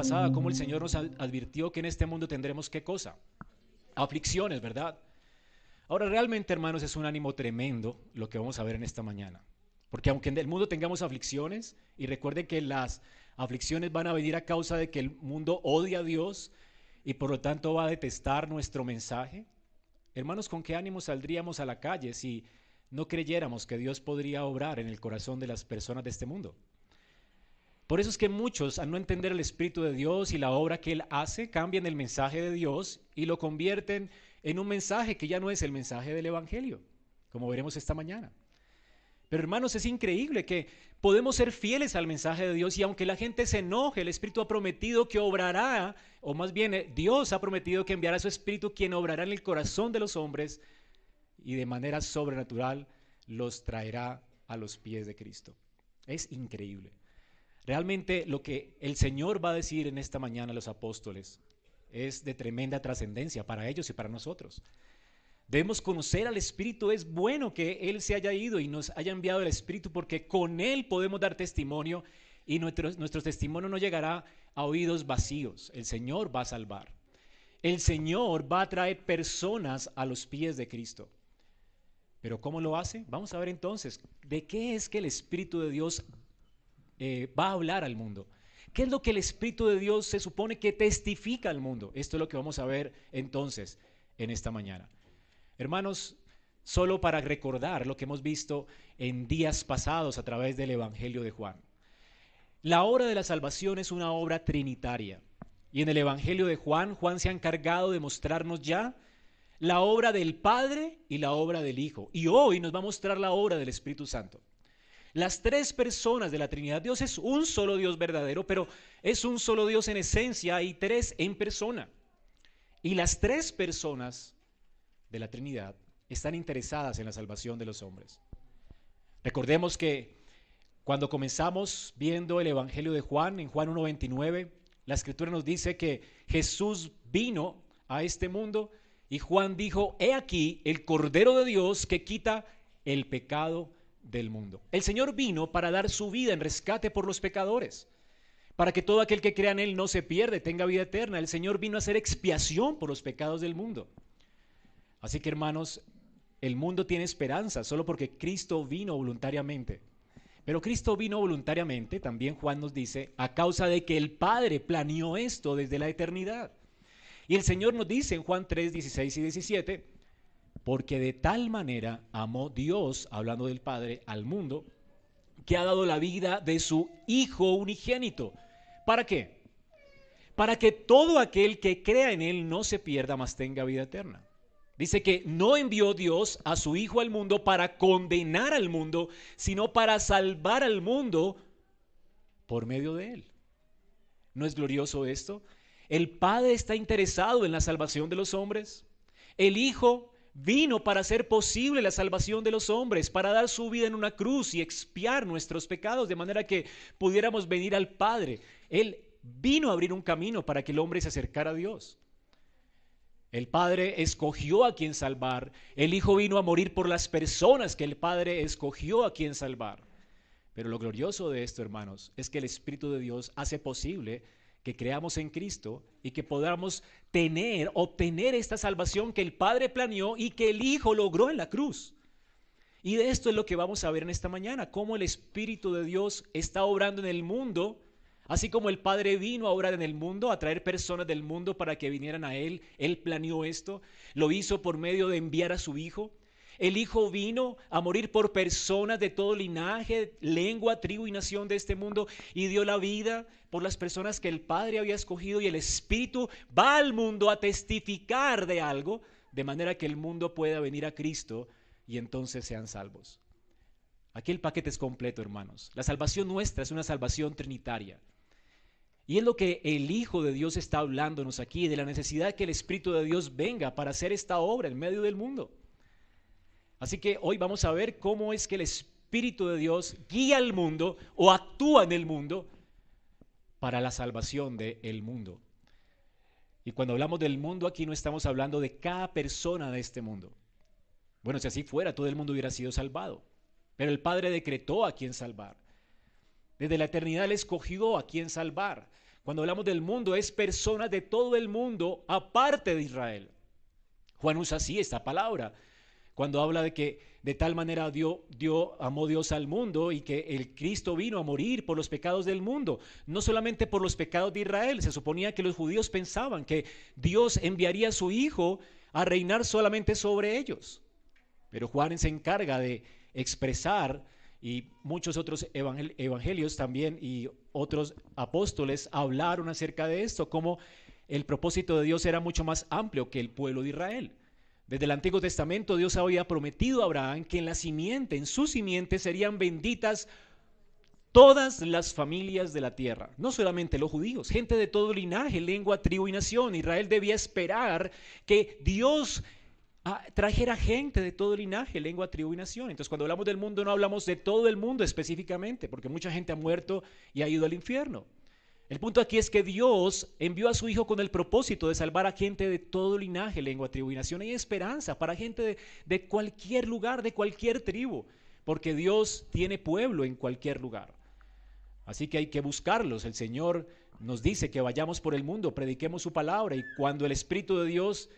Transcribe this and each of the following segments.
pasada cómo el Señor nos advirtió que en este mundo tendremos qué cosa? Aflicciones, ¿verdad? Ahora realmente, hermanos, es un ánimo tremendo lo que vamos a ver en esta mañana. Porque aunque en el mundo tengamos aflicciones, y recuerden que las aflicciones van a venir a causa de que el mundo odia a Dios y por lo tanto va a detestar nuestro mensaje, hermanos, ¿con qué ánimo saldríamos a la calle si no creyéramos que Dios podría obrar en el corazón de las personas de este mundo? Por eso es que muchos, al no entender el Espíritu de Dios y la obra que Él hace, cambian el mensaje de Dios y lo convierten en un mensaje que ya no es el mensaje del Evangelio, como veremos esta mañana. Pero hermanos, es increíble que podemos ser fieles al mensaje de Dios y aunque la gente se enoje, el Espíritu ha prometido que obrará, o más bien eh, Dios ha prometido que enviará a su Espíritu quien obrará en el corazón de los hombres y de manera sobrenatural los traerá a los pies de Cristo. Es increíble. Realmente lo que el Señor va a decir en esta mañana a los apóstoles es de tremenda trascendencia para ellos y para nosotros. Debemos conocer al Espíritu. Es bueno que Él se haya ido y nos haya enviado el Espíritu porque con Él podemos dar testimonio y nuestro, testimonio no llegará a oídos vacíos. El Señor va a salvar. El Señor va a traer personas a los pies de Cristo. Pero ¿cómo lo hace? Vamos a ver entonces, ¿de qué es que el Espíritu de Dios eh, va a hablar al mundo. ¿Qué es lo que el Espíritu de Dios se supone que testifica al mundo? Esto es lo que vamos a ver entonces en esta mañana. Hermanos, solo para recordar lo que hemos visto en días pasados a través del Evangelio de Juan. La obra de la salvación es una obra trinitaria. Y en el Evangelio de Juan, Juan se ha encargado de mostrarnos ya la obra del Padre y la obra del Hijo. Y hoy nos va a mostrar la obra del Espíritu Santo. Las tres personas de la Trinidad, Dios es un solo Dios verdadero, pero es un solo Dios en esencia y tres en persona. Y las tres personas de la Trinidad están interesadas en la salvación de los hombres. Recordemos que cuando comenzamos viendo el Evangelio de Juan, en Juan 1.29, la escritura nos dice que Jesús vino a este mundo y Juan dijo, he aquí el Cordero de Dios que quita el pecado del mundo. El Señor vino para dar su vida en rescate por los pecadores, para que todo aquel que crea en Él no se pierda, tenga vida eterna. El Señor vino a hacer expiación por los pecados del mundo. Así que hermanos, el mundo tiene esperanza solo porque Cristo vino voluntariamente. Pero Cristo vino voluntariamente, también Juan nos dice, a causa de que el Padre planeó esto desde la eternidad. Y el Señor nos dice en Juan 3, 16 y 17, porque de tal manera amó Dios, hablando del Padre, al mundo, que ha dado la vida de su Hijo unigénito. ¿Para qué? Para que todo aquel que crea en Él no se pierda, mas tenga vida eterna. Dice que no envió Dios a su Hijo al mundo para condenar al mundo, sino para salvar al mundo por medio de Él. ¿No es glorioso esto? El Padre está interesado en la salvación de los hombres. El Hijo Vino para hacer posible la salvación de los hombres, para dar su vida en una cruz y expiar nuestros pecados de manera que pudiéramos venir al Padre. Él vino a abrir un camino para que el hombre se acercara a Dios. El Padre escogió a quien salvar. El Hijo vino a morir por las personas que el Padre escogió a quien salvar. Pero lo glorioso de esto, hermanos, es que el Espíritu de Dios hace posible que creamos en Cristo y que podamos tener, obtener esta salvación que el Padre planeó y que el Hijo logró en la cruz. Y de esto es lo que vamos a ver en esta mañana, cómo el Espíritu de Dios está obrando en el mundo, así como el Padre vino a obrar en el mundo, a traer personas del mundo para que vinieran a Él. Él planeó esto, lo hizo por medio de enviar a su Hijo. El Hijo vino a morir por personas de todo linaje, lengua, tribu y nación de este mundo y dio la vida por las personas que el Padre había escogido y el Espíritu va al mundo a testificar de algo, de manera que el mundo pueda venir a Cristo y entonces sean salvos. Aquí el paquete es completo, hermanos. La salvación nuestra es una salvación trinitaria. Y es lo que el Hijo de Dios está hablándonos aquí, de la necesidad que el Espíritu de Dios venga para hacer esta obra en medio del mundo. Así que hoy vamos a ver cómo es que el Espíritu de Dios guía al mundo o actúa en el mundo para la salvación del mundo. Y cuando hablamos del mundo aquí no estamos hablando de cada persona de este mundo. Bueno, si así fuera, todo el mundo hubiera sido salvado. Pero el Padre decretó a quién salvar. Desde la eternidad Él escogió a quién salvar. Cuando hablamos del mundo es personas de todo el mundo aparte de Israel. Juan usa así esta palabra cuando habla de que de tal manera dio, dio, amó Dios al mundo y que el Cristo vino a morir por los pecados del mundo, no solamente por los pecados de Israel. Se suponía que los judíos pensaban que Dios enviaría a su Hijo a reinar solamente sobre ellos. Pero Juan se encarga de expresar y muchos otros evangelios también y otros apóstoles hablaron acerca de esto, como el propósito de Dios era mucho más amplio que el pueblo de Israel. Desde el Antiguo Testamento Dios había prometido a Abraham que en la simiente, en su simiente serían benditas todas las familias de la tierra, no solamente los judíos, gente de todo linaje, lengua, tribu y nación. Israel debía esperar que Dios ah, trajera gente de todo linaje, lengua, tribu y nación. Entonces cuando hablamos del mundo no hablamos de todo el mundo específicamente, porque mucha gente ha muerto y ha ido al infierno. El punto aquí es que Dios envió a su Hijo con el propósito de salvar a gente de todo linaje, lengua, tribu y nación. Esperanza para gente de, de cualquier lugar, de cualquier tribu, porque Dios tiene pueblo en cualquier lugar. Así que hay que buscarlos. El Señor nos dice que vayamos por el mundo, prediquemos su palabra y cuando el Espíritu de Dios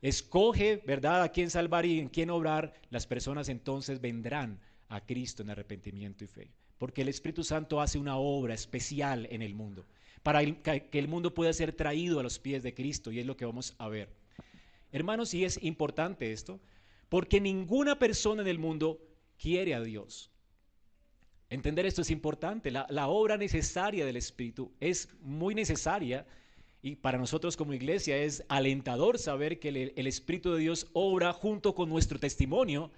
escoge, ¿verdad?, a quién salvar y en quién obrar, las personas entonces vendrán a Cristo en arrepentimiento y fe. Porque el Espíritu Santo hace una obra especial en el mundo, para que el mundo pueda ser traído a los pies de Cristo y es lo que vamos a ver. Hermanos, y es importante esto, porque ninguna persona en el mundo quiere a Dios. Entender esto es importante. La, obra necesaria del Espíritu es muy necesaria y para nosotros como iglesia es alentador saber que el, el Espíritu de Dios obra junto con nuestro testimonio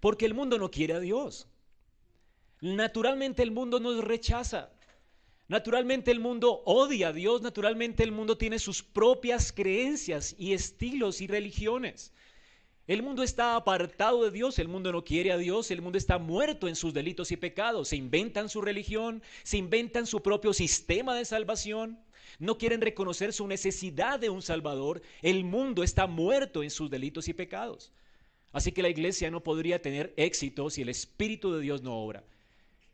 porque el mundo no quiere a Dios. Naturalmente el mundo nos rechaza. Naturalmente el mundo odia a Dios, naturalmente el mundo tiene sus propias creencias y estilos y religiones. El mundo está apartado de Dios, el mundo no quiere a Dios, el mundo está muerto en sus delitos y pecados. Se inventan su religión, se inventan su propio sistema de salvación, no quieren reconocer su necesidad de un Salvador. El mundo está muerto en sus delitos y pecados. Así que la iglesia no podría tener éxito si el Espíritu de Dios no obra.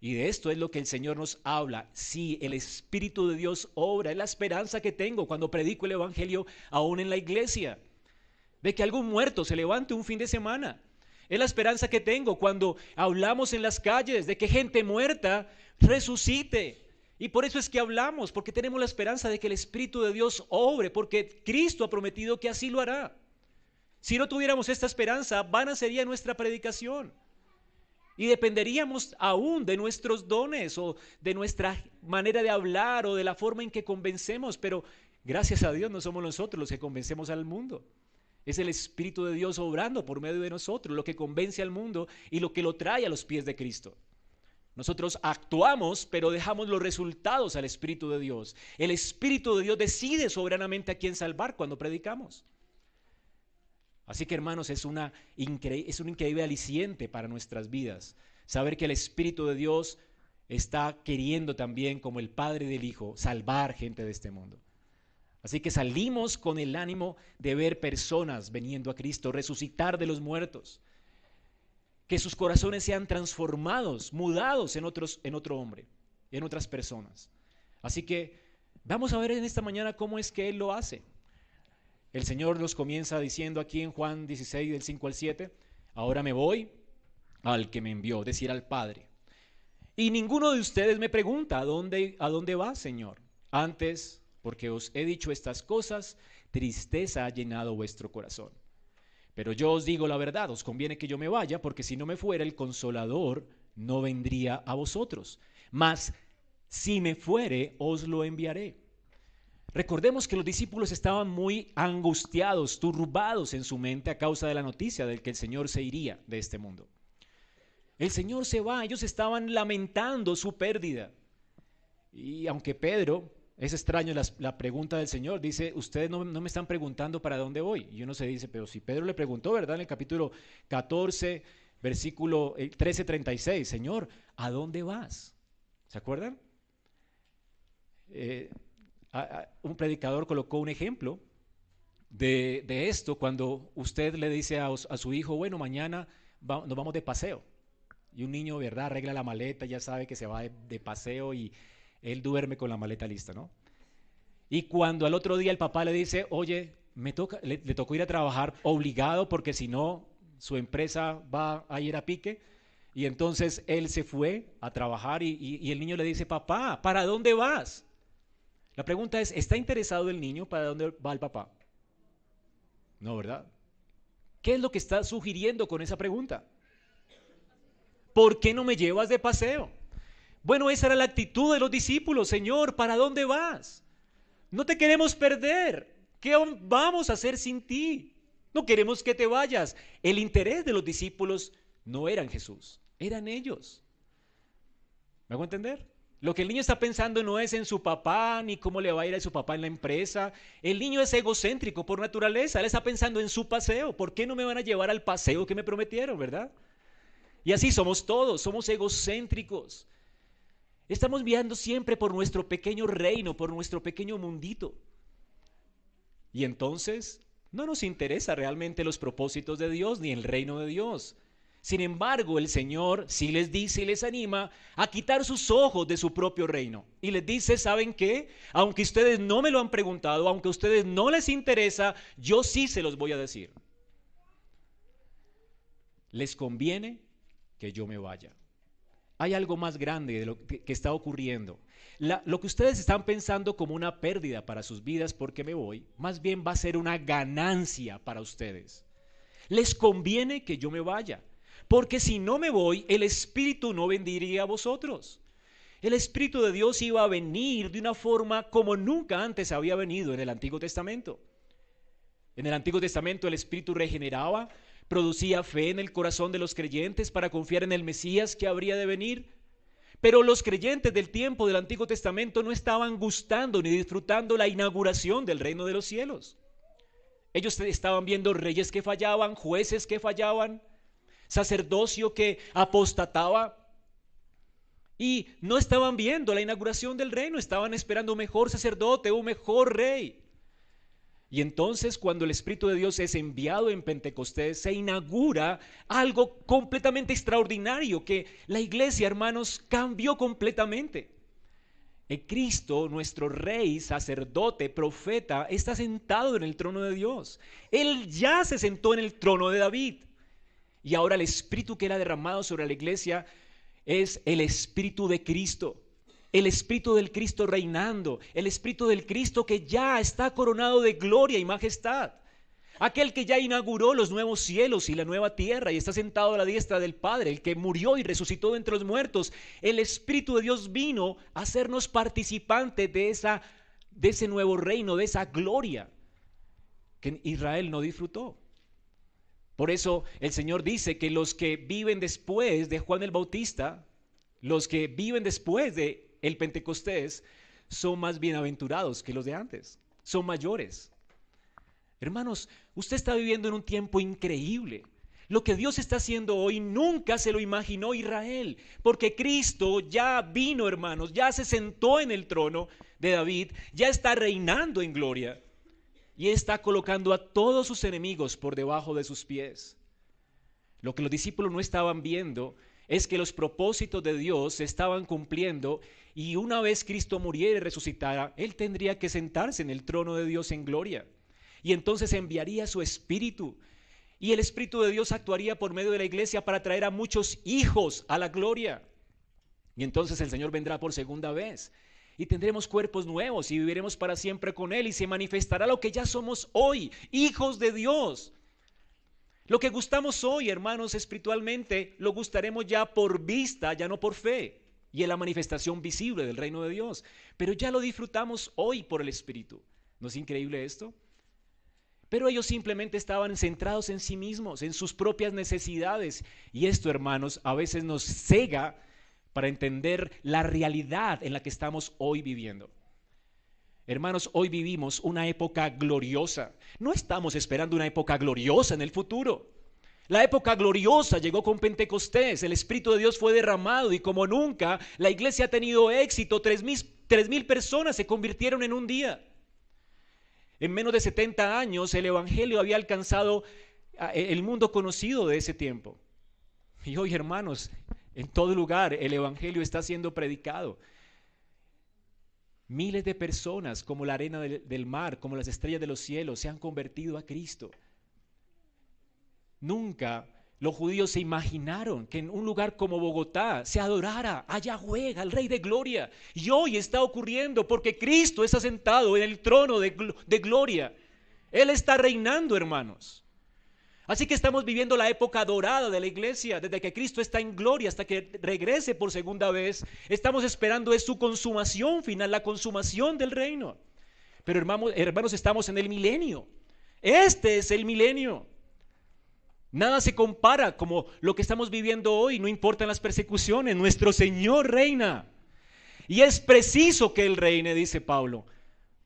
Y de esto es lo que el Señor nos habla. Si el Espíritu de Dios obra, es la esperanza que tengo cuando predico el Evangelio aún en la iglesia de que algún muerto se levante un fin de semana. Es la esperanza que tengo cuando hablamos en las calles de que gente muerta resucite. Y por eso es que hablamos, porque tenemos la esperanza de que el Espíritu de Dios obre, porque Cristo ha prometido que así lo hará. Si no tuviéramos esta esperanza, vana sería nuestra predicación. Y dependeríamos aún de nuestros dones o de nuestra manera de hablar o de la forma en que convencemos, pero gracias a Dios no somos nosotros los que convencemos al mundo. Es el Espíritu de Dios obrando por medio de nosotros, lo que convence al mundo y lo que lo trae a los pies de Cristo. Nosotros actuamos, pero dejamos los resultados al Espíritu de Dios. El Espíritu de Dios decide soberanamente a quién salvar cuando predicamos. Así que hermanos, es, una es un increíble aliciente para nuestras vidas saber que el Espíritu de Dios está queriendo también, como el Padre del Hijo, salvar gente de este mundo. Así que salimos con el ánimo de ver personas veniendo a Cristo, resucitar de los muertos, que sus corazones sean transformados, mudados en, otros, en otro hombre, en otras personas. Así que vamos a ver en esta mañana cómo es que Él lo hace. El Señor nos comienza diciendo aquí en Juan 16, del 5 al 7, ahora me voy al que me envió, decir al Padre. Y ninguno de ustedes me pregunta, ¿a dónde, a dónde va, Señor? Antes porque os he dicho estas cosas, tristeza ha llenado vuestro corazón. Pero yo os digo la verdad, os conviene que yo me vaya, porque si no me fuera el consolador, no vendría a vosotros. Mas si me fuere, os lo enviaré. Recordemos que los discípulos estaban muy angustiados, turbados en su mente a causa de la noticia del que el Señor se iría de este mundo. El Señor se va, ellos estaban lamentando su pérdida. Y aunque Pedro es extraño la, pregunta del Señor. Dice, ustedes no, me están preguntando para dónde voy. Y uno se dice, pero si Pedro le preguntó, ¿verdad? En el capítulo 14, versículo 13, eh, 36, Señor, ¿a dónde vas? ¿Se acuerdan? Eh, un predicador colocó un ejemplo de, esto cuando usted le dice a, su hijo, bueno, mañana nos vamos de paseo. Y un niño, ¿verdad? Arregla la maleta, ya sabe que se va de paseo y él duerme con la maleta lista, ¿no? Y cuando al otro día el papá le dice, oye, me toca, le, tocó ir a trabajar obligado porque si no, su empresa va a ir a pique. Y entonces él se fue a trabajar y el niño le dice, papá, ¿para dónde vas? La pregunta es, ¿está interesado el niño para dónde va el papá? No, ¿verdad? ¿Qué es lo que está sugiriendo con esa pregunta? ¿Por qué no me llevas de paseo? Bueno, esa era la actitud de los discípulos. Señor, ¿para dónde vas? No te queremos perder. ¿Qué vamos a hacer sin ti? No queremos que te vayas. El interés de los discípulos no era en Jesús, eran ellos. ¿Me hago entender? Lo que el niño está pensando no es en su papá, ni cómo le va a ir a su papá en la empresa. El niño es egocéntrico por naturaleza. Él está pensando en su paseo. ¿Por qué no me van a llevar al paseo que me prometieron, verdad? Y así somos todos, somos egocéntricos. Estamos viendo siempre por nuestro pequeño reino, por nuestro pequeño mundito. Y entonces no nos interesa realmente los propósitos de Dios ni el reino de Dios. Sin embargo, el Señor sí les dice y les anima a quitar sus ojos de su propio reino. Y les dice, ¿saben qué? Aunque ustedes no me lo han preguntado, aunque a ustedes no les interesa, yo sí se los voy a decir. Les conviene que yo me vaya. Hay algo más grande de lo que, está ocurriendo. lo que ustedes están pensando como una pérdida para sus vidas porque me voy, más bien va a ser una ganancia para ustedes. Les conviene que yo me vaya, porque si no me voy, el Espíritu no vendría a vosotros. El Espíritu de Dios iba a venir de una forma como nunca antes había venido en el Antiguo Testamento. En el Antiguo Testamento el Espíritu regeneraba, producía fe en el corazón de los creyentes para confiar en el Mesías que habría de venir. Pero los creyentes del tiempo del Antiguo Testamento no estaban gustando ni disfrutando la inauguración del reino de los cielos. Ellos estaban viendo reyes que fallaban, jueces que fallaban, sacerdocio que apostataba. Y no estaban viendo la inauguración del reino, estaban esperando un mejor sacerdote, un mejor rey. Y entonces cuando el Espíritu de Dios es enviado en Pentecostés, se inaugura algo completamente extraordinario que la iglesia, hermanos, cambió completamente. El Cristo, nuestro rey, sacerdote, profeta, está sentado en el trono de Dios. Él ya se sentó en el trono de David. Y ahora el Espíritu que era derramado sobre la iglesia es el Espíritu de Cristo el Espíritu del Cristo reinando, el Espíritu del Cristo que ya está coronado de gloria y majestad. Aquel que ya inauguró los nuevos cielos y la nueva tierra y está sentado a la diestra del Padre, el que murió y resucitó entre los muertos. El Espíritu de Dios vino a hacernos participantes de, esa, de ese nuevo reino, de esa gloria que Israel no disfrutó. Por eso el Señor dice que los que viven después de Juan el Bautista, los que viven después de el Pentecostés son más bienaventurados que los de antes, son mayores. Hermanos, usted está viviendo en un tiempo increíble. Lo que Dios está haciendo hoy nunca se lo imaginó Israel, porque Cristo ya vino, hermanos, ya se sentó en el trono de David, ya está reinando en gloria y está colocando a todos sus enemigos por debajo de sus pies. Lo que los discípulos no estaban viendo es que los propósitos de Dios se estaban cumpliendo y una vez Cristo muriera y resucitara, Él tendría que sentarse en el trono de Dios en gloria. Y entonces enviaría su Espíritu. Y el Espíritu de Dios actuaría por medio de la iglesia para traer a muchos hijos a la gloria. Y entonces el Señor vendrá por segunda vez. Y tendremos cuerpos nuevos y viviremos para siempre con Él. Y se manifestará lo que ya somos hoy, hijos de Dios. Lo que gustamos hoy, hermanos, espiritualmente, lo gustaremos ya por vista, ya no por fe y en la manifestación visible del reino de Dios. Pero ya lo disfrutamos hoy por el Espíritu. ¿No es increíble esto? Pero ellos simplemente estaban centrados en sí mismos, en sus propias necesidades. Y esto, hermanos, a veces nos cega para entender la realidad en la que estamos hoy viviendo. Hermanos, hoy vivimos una época gloriosa. No estamos esperando una época gloriosa en el futuro. La época gloriosa llegó con Pentecostés, el Espíritu de Dios fue derramado y como nunca la iglesia ha tenido éxito, tres mil, personas se convirtieron en un día. En menos de 70 años el Evangelio había alcanzado el mundo conocido de ese tiempo. Y hoy, hermanos, en todo lugar el Evangelio está siendo predicado. Miles de personas, como la arena del, mar, como las estrellas de los cielos, se han convertido a Cristo. Nunca los judíos se imaginaron que en un lugar como Bogotá se adorara a Yahweh, al Rey de Gloria. Y hoy está ocurriendo porque Cristo está sentado en el trono de, gloria. Él está reinando, hermanos. Así que estamos viviendo la época dorada de la iglesia, desde que Cristo está en gloria hasta que regrese por segunda vez. Estamos esperando es su consumación final, la consumación del reino. Pero hermanos, hermanos estamos en el milenio. Este es el milenio. Nada se compara como lo que estamos viviendo hoy, no importan las persecuciones, nuestro Señor reina. Y es preciso que Él reine, dice Pablo,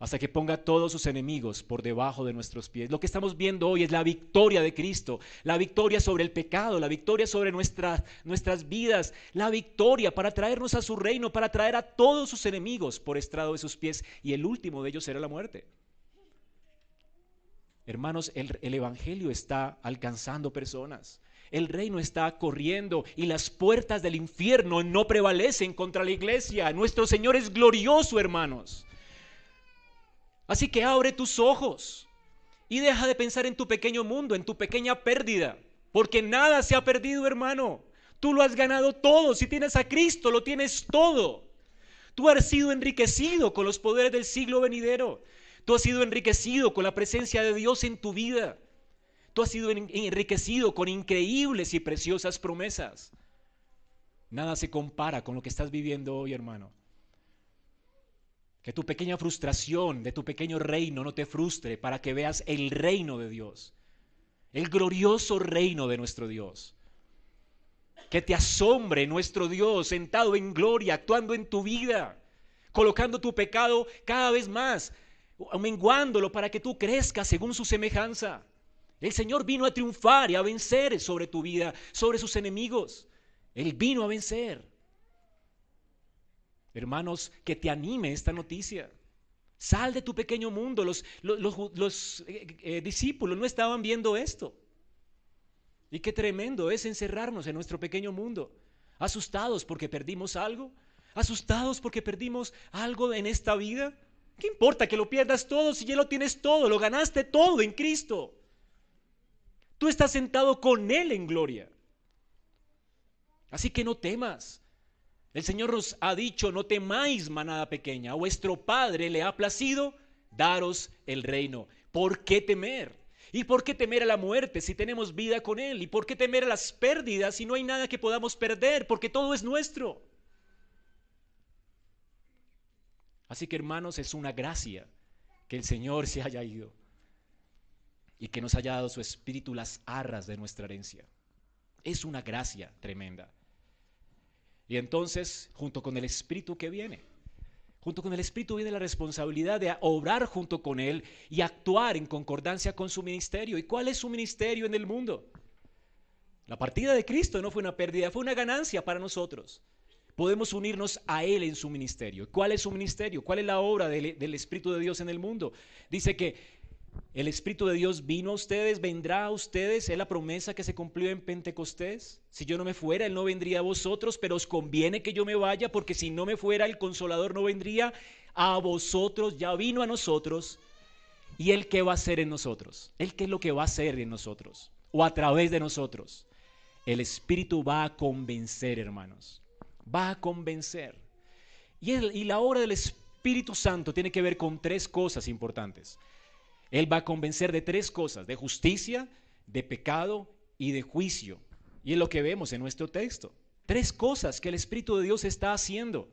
hasta que ponga a todos sus enemigos por debajo de nuestros pies. Lo que estamos viendo hoy es la victoria de Cristo, la victoria sobre el pecado, la victoria sobre nuestras, nuestras vidas, la victoria para traernos a su reino, para traer a todos sus enemigos por estrado de sus pies, y el último de ellos será la muerte. Hermanos, el, Evangelio está alcanzando personas. El reino está corriendo y las puertas del infierno no prevalecen contra la iglesia. Nuestro Señor es glorioso, hermanos. Así que abre tus ojos y deja de pensar en tu pequeño mundo, en tu pequeña pérdida, porque nada se ha perdido, hermano. Tú lo has ganado todo. Si tienes a Cristo, lo tienes todo. Tú has sido enriquecido con los poderes del siglo venidero. Tú has sido enriquecido con la presencia de Dios en tu vida. Tú has sido enriquecido con increíbles y preciosas promesas. Nada se compara con lo que estás viviendo hoy, hermano. Que tu pequeña frustración de tu pequeño reino no te frustre para que veas el reino de Dios. El glorioso reino de nuestro Dios. Que te asombre nuestro Dios sentado en gloria, actuando en tu vida, colocando tu pecado cada vez más menguándolo para que tú crezcas según su semejanza. El Señor vino a triunfar y a vencer sobre tu vida, sobre sus enemigos. Él vino a vencer. Hermanos, que te anime esta noticia. Sal de tu pequeño mundo. Los, eh, eh, discípulos no estaban viendo esto. Y qué tremendo es encerrarnos en nuestro pequeño mundo, asustados porque perdimos algo, asustados porque perdimos algo en esta vida. ¿Qué importa que lo pierdas todo si ya lo tienes todo? Lo ganaste todo en Cristo. Tú estás sentado con Él en gloria. Así que no temas. El Señor nos ha dicho, no temáis manada pequeña. A vuestro Padre le ha placido daros el reino. ¿Por qué temer? ¿Y por qué temer a la muerte si tenemos vida con Él? ¿Y por qué temer a las pérdidas si no hay nada que podamos perder? Porque todo es nuestro. Así que hermanos, es una gracia que el Señor se haya ido y que nos haya dado su espíritu las arras de nuestra herencia. Es una gracia tremenda. Y entonces, junto con el espíritu que viene, junto con el espíritu viene la responsabilidad de obrar junto con él y actuar en concordancia con su ministerio. ¿Y cuál es su ministerio en el mundo? La partida de Cristo no fue una pérdida, fue una ganancia para nosotros podemos unirnos a Él en su ministerio. ¿Cuál es su ministerio? ¿Cuál es la obra del, Espíritu de Dios en el mundo? Dice que el Espíritu de Dios vino a ustedes, vendrá a ustedes. Es la promesa que se cumplió en Pentecostés. Si yo no me fuera, Él no vendría a vosotros, pero os conviene que yo me vaya, porque si no me fuera, el consolador no vendría a vosotros, ya vino a nosotros. ¿Y Él qué va a hacer en nosotros? ¿Él qué es lo que va a hacer en nosotros? O a través de nosotros. El Espíritu va a convencer, hermanos va a convencer. Y, la obra del Espíritu Santo tiene que ver con tres cosas importantes. Él va a convencer de tres cosas, de justicia, de pecado y de juicio. Y es lo que vemos en nuestro texto. Tres cosas que el Espíritu de Dios está haciendo.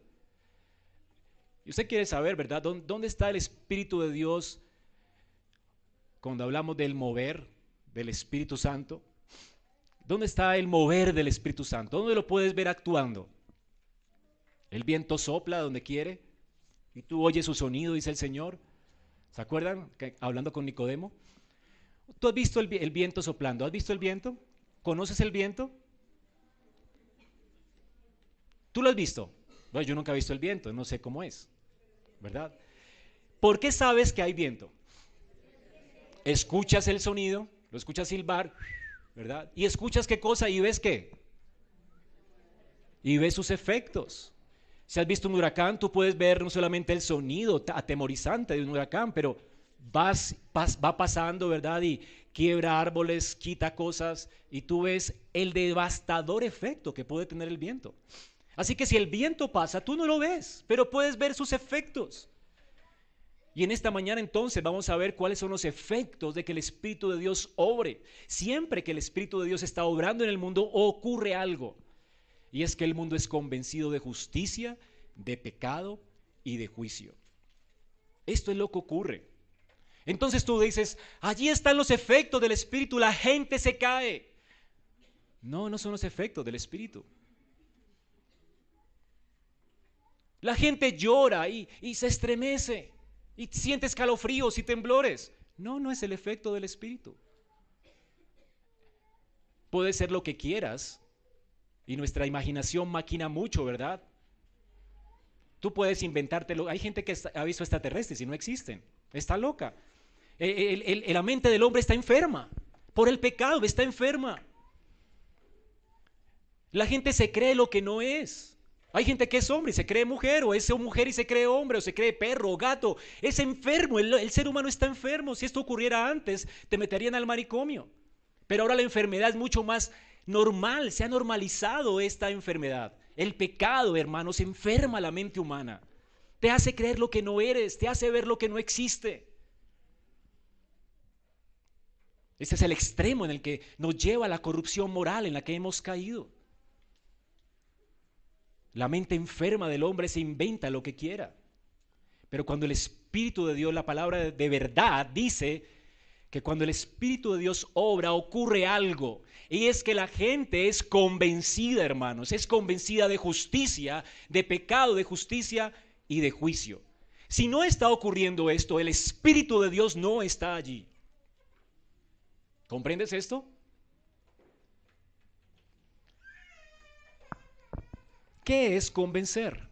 Y usted quiere saber, ¿verdad? ¿Dónde está el Espíritu de Dios cuando hablamos del mover del Espíritu Santo? ¿Dónde está el mover del Espíritu Santo? ¿Dónde lo puedes ver actuando? El viento sopla donde quiere y tú oyes su sonido, dice el Señor. ¿Se acuerdan? hablando con Nicodemo. ¿Tú has visto el, viento soplando? ¿Has visto el viento? ¿Conoces el viento? ¿Tú lo has visto? Bueno, yo nunca he visto el viento, no sé cómo es, ¿verdad? ¿Por qué sabes que hay viento? Escuchas el sonido, lo escuchas silbar, ¿verdad? Y escuchas qué cosa y ves qué. Y ves sus efectos. Si has visto un huracán, tú puedes ver no solamente el sonido atemorizante de un huracán, pero vas, va pasando, ¿verdad? Y quiebra árboles, quita cosas, y tú ves el devastador efecto que puede tener el viento. Así que si el viento pasa, tú no lo ves, pero puedes ver sus efectos. Y en esta mañana entonces vamos a ver cuáles son los efectos de que el Espíritu de Dios obre. Siempre que el Espíritu de Dios está obrando en el mundo, ocurre algo. Y es que el mundo es convencido de justicia, de pecado y de juicio. Esto es lo que ocurre. Entonces tú dices, allí están los efectos del Espíritu, la gente se cae. No, no son los efectos del Espíritu. La gente llora y, y se estremece y siente escalofríos y temblores. No, no es el efecto del Espíritu. Puede ser lo que quieras, y nuestra imaginación maquina mucho, ¿verdad? Tú puedes inventártelo. Hay gente que ha visto extraterrestres y no existen. Está loca. la mente del hombre está enferma. Por el pecado está enferma. La gente se cree lo que no es. Hay gente que es hombre y se cree mujer, o es mujer y se cree hombre, o se cree perro o gato. Es enfermo, el, el, ser humano está enfermo. Si esto ocurriera antes, te meterían al manicomio. Pero ahora la enfermedad es mucho más normal, se ha normalizado esta enfermedad. El pecado, hermanos, enferma la mente humana. Te hace creer lo que no eres, te hace ver lo que no existe. Este es el extremo en el que nos lleva la corrupción moral en la que hemos caído. La mente enferma del hombre se inventa lo que quiera. Pero cuando el Espíritu de Dios, la palabra de verdad, dice que cuando el Espíritu de Dios obra, ocurre algo. Y es que la gente es convencida, hermanos, es convencida de justicia, de pecado, de justicia y de juicio. Si no está ocurriendo esto, el Espíritu de Dios no está allí. ¿Comprendes esto? ¿Qué es convencer?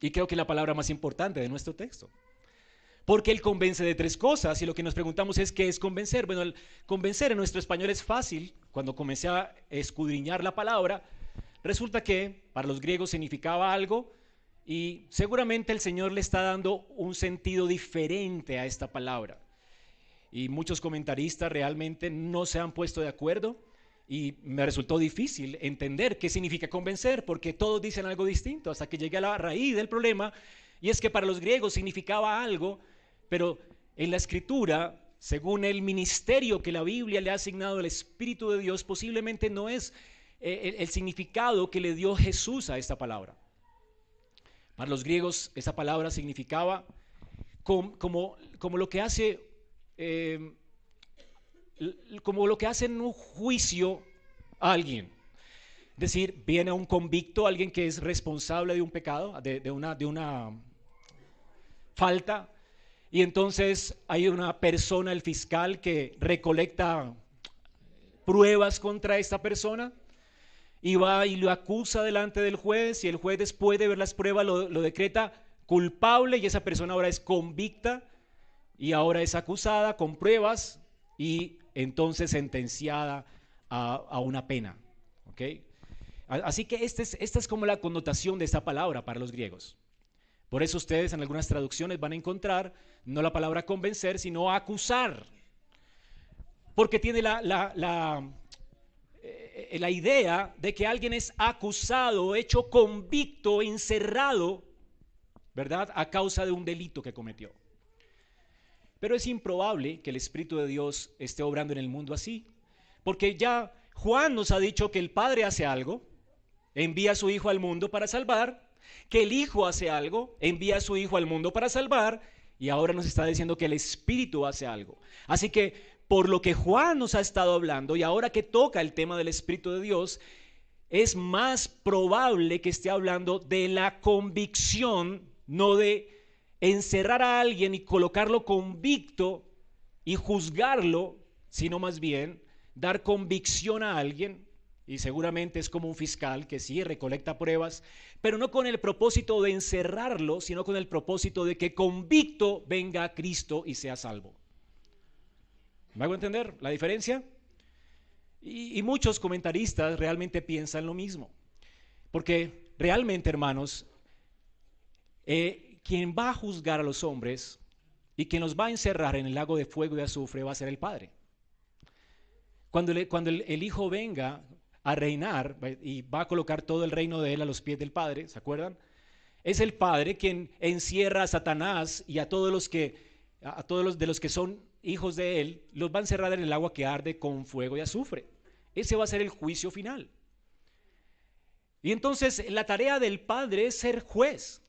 Y creo que la palabra más importante de nuestro texto. Porque Él convence de tres cosas y lo que nos preguntamos es qué es convencer. Bueno, el convencer en nuestro español es fácil. Cuando comencé a escudriñar la palabra, resulta que para los griegos significaba algo y seguramente el Señor le está dando un sentido diferente a esta palabra. Y muchos comentaristas realmente no se han puesto de acuerdo y me resultó difícil entender qué significa convencer porque todos dicen algo distinto hasta que llegué a la raíz del problema y es que para los griegos significaba algo pero en la escritura, según el ministerio que la Biblia le ha asignado al Espíritu de Dios, posiblemente no es eh, el, significado que le dio Jesús a esta palabra. Para los griegos esa palabra significaba como, lo que hace em, como lo que hace en un juicio a alguien. Es decir, viene un convicto, alguien que es responsable de un pecado, de una falta, y entonces hay una persona, el fiscal, que recolecta pruebas contra esta persona y va y lo acusa delante del juez y el juez después de ver las pruebas lo, decreta culpable y esa persona ahora es convicta y ahora es acusada con pruebas y entonces sentenciada a, una pena. Así que esta es, esta es como la connotación de esta palabra para los griegos. Por eso ustedes en algunas traducciones van a encontrar no la palabra convencer, sino acusar. Porque tiene la, la, eh, la, idea de que alguien es acusado, hecho convicto, encerrado, ¿verdad? A causa de un delito que cometió. Pero es improbable que el Espíritu de Dios esté obrando en el mundo así. Porque ya Juan nos ha dicho que el Padre hace algo, envía a su Hijo al mundo para salvar, que el Hijo hace algo, envía a su Hijo al mundo para salvar, y ahora nos está diciendo que el Espíritu hace algo. Así que por lo que Juan nos ha estado hablando, y ahora que toca el tema del Espíritu de Dios, es más probable que esté hablando de la convicción, no de encerrar a alguien y colocarlo convicto y juzgarlo, sino más bien dar convicción a alguien y seguramente es como un fiscal que sí recolecta pruebas, pero no con el propósito de encerrarlo, sino con el propósito de que convicto venga a Cristo y sea salvo. ¿Me hago entender la diferencia? Y, muchos comentaristas realmente piensan lo mismo, porque realmente, hermanos, eh, quien va a juzgar a los hombres y quien los va a encerrar en el lago de fuego y azufre va a ser el Padre. Cuando, cuando el, Hijo venga a reinar y va a colocar todo el reino de Él a los pies del Padre, ¿se acuerdan? Es el Padre quien encierra a Satanás y a todos los que, a todos los de los que son hijos de Él, los va a encerrar en el agua que arde con fuego y azufre. Ese va a ser el juicio final. Y entonces la tarea del Padre es ser juez.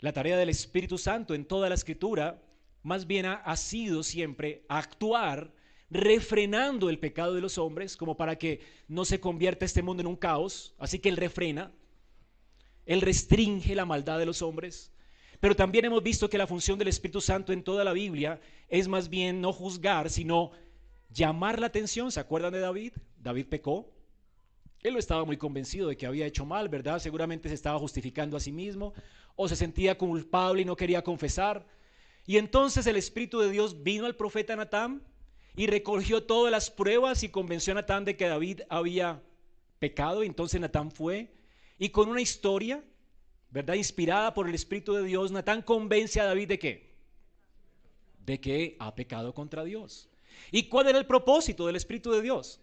La tarea del Espíritu Santo en toda la escritura más bien ha, sido siempre actuar refrenando el pecado de los hombres como para que no se convierta este mundo en un caos. Así que Él refrena, Él restringe la maldad de los hombres. Pero también hemos visto que la función del Espíritu Santo en toda la Biblia es más bien no juzgar, sino llamar la atención. ¿Se acuerdan de David? David pecó, él no estaba muy convencido de que había hecho mal, ¿verdad? Seguramente se estaba justificando a sí mismo o se sentía culpable y no quería confesar. Y entonces el Espíritu de Dios vino al profeta Natán y recogió todas las pruebas y convenció a Natán de que David había pecado. Entonces Natán fue y con una historia, ¿verdad? Inspirada por el Espíritu de Dios, Natán convence a David de qué? De que ha pecado contra Dios. ¿Y cuál era el propósito del Espíritu de Dios?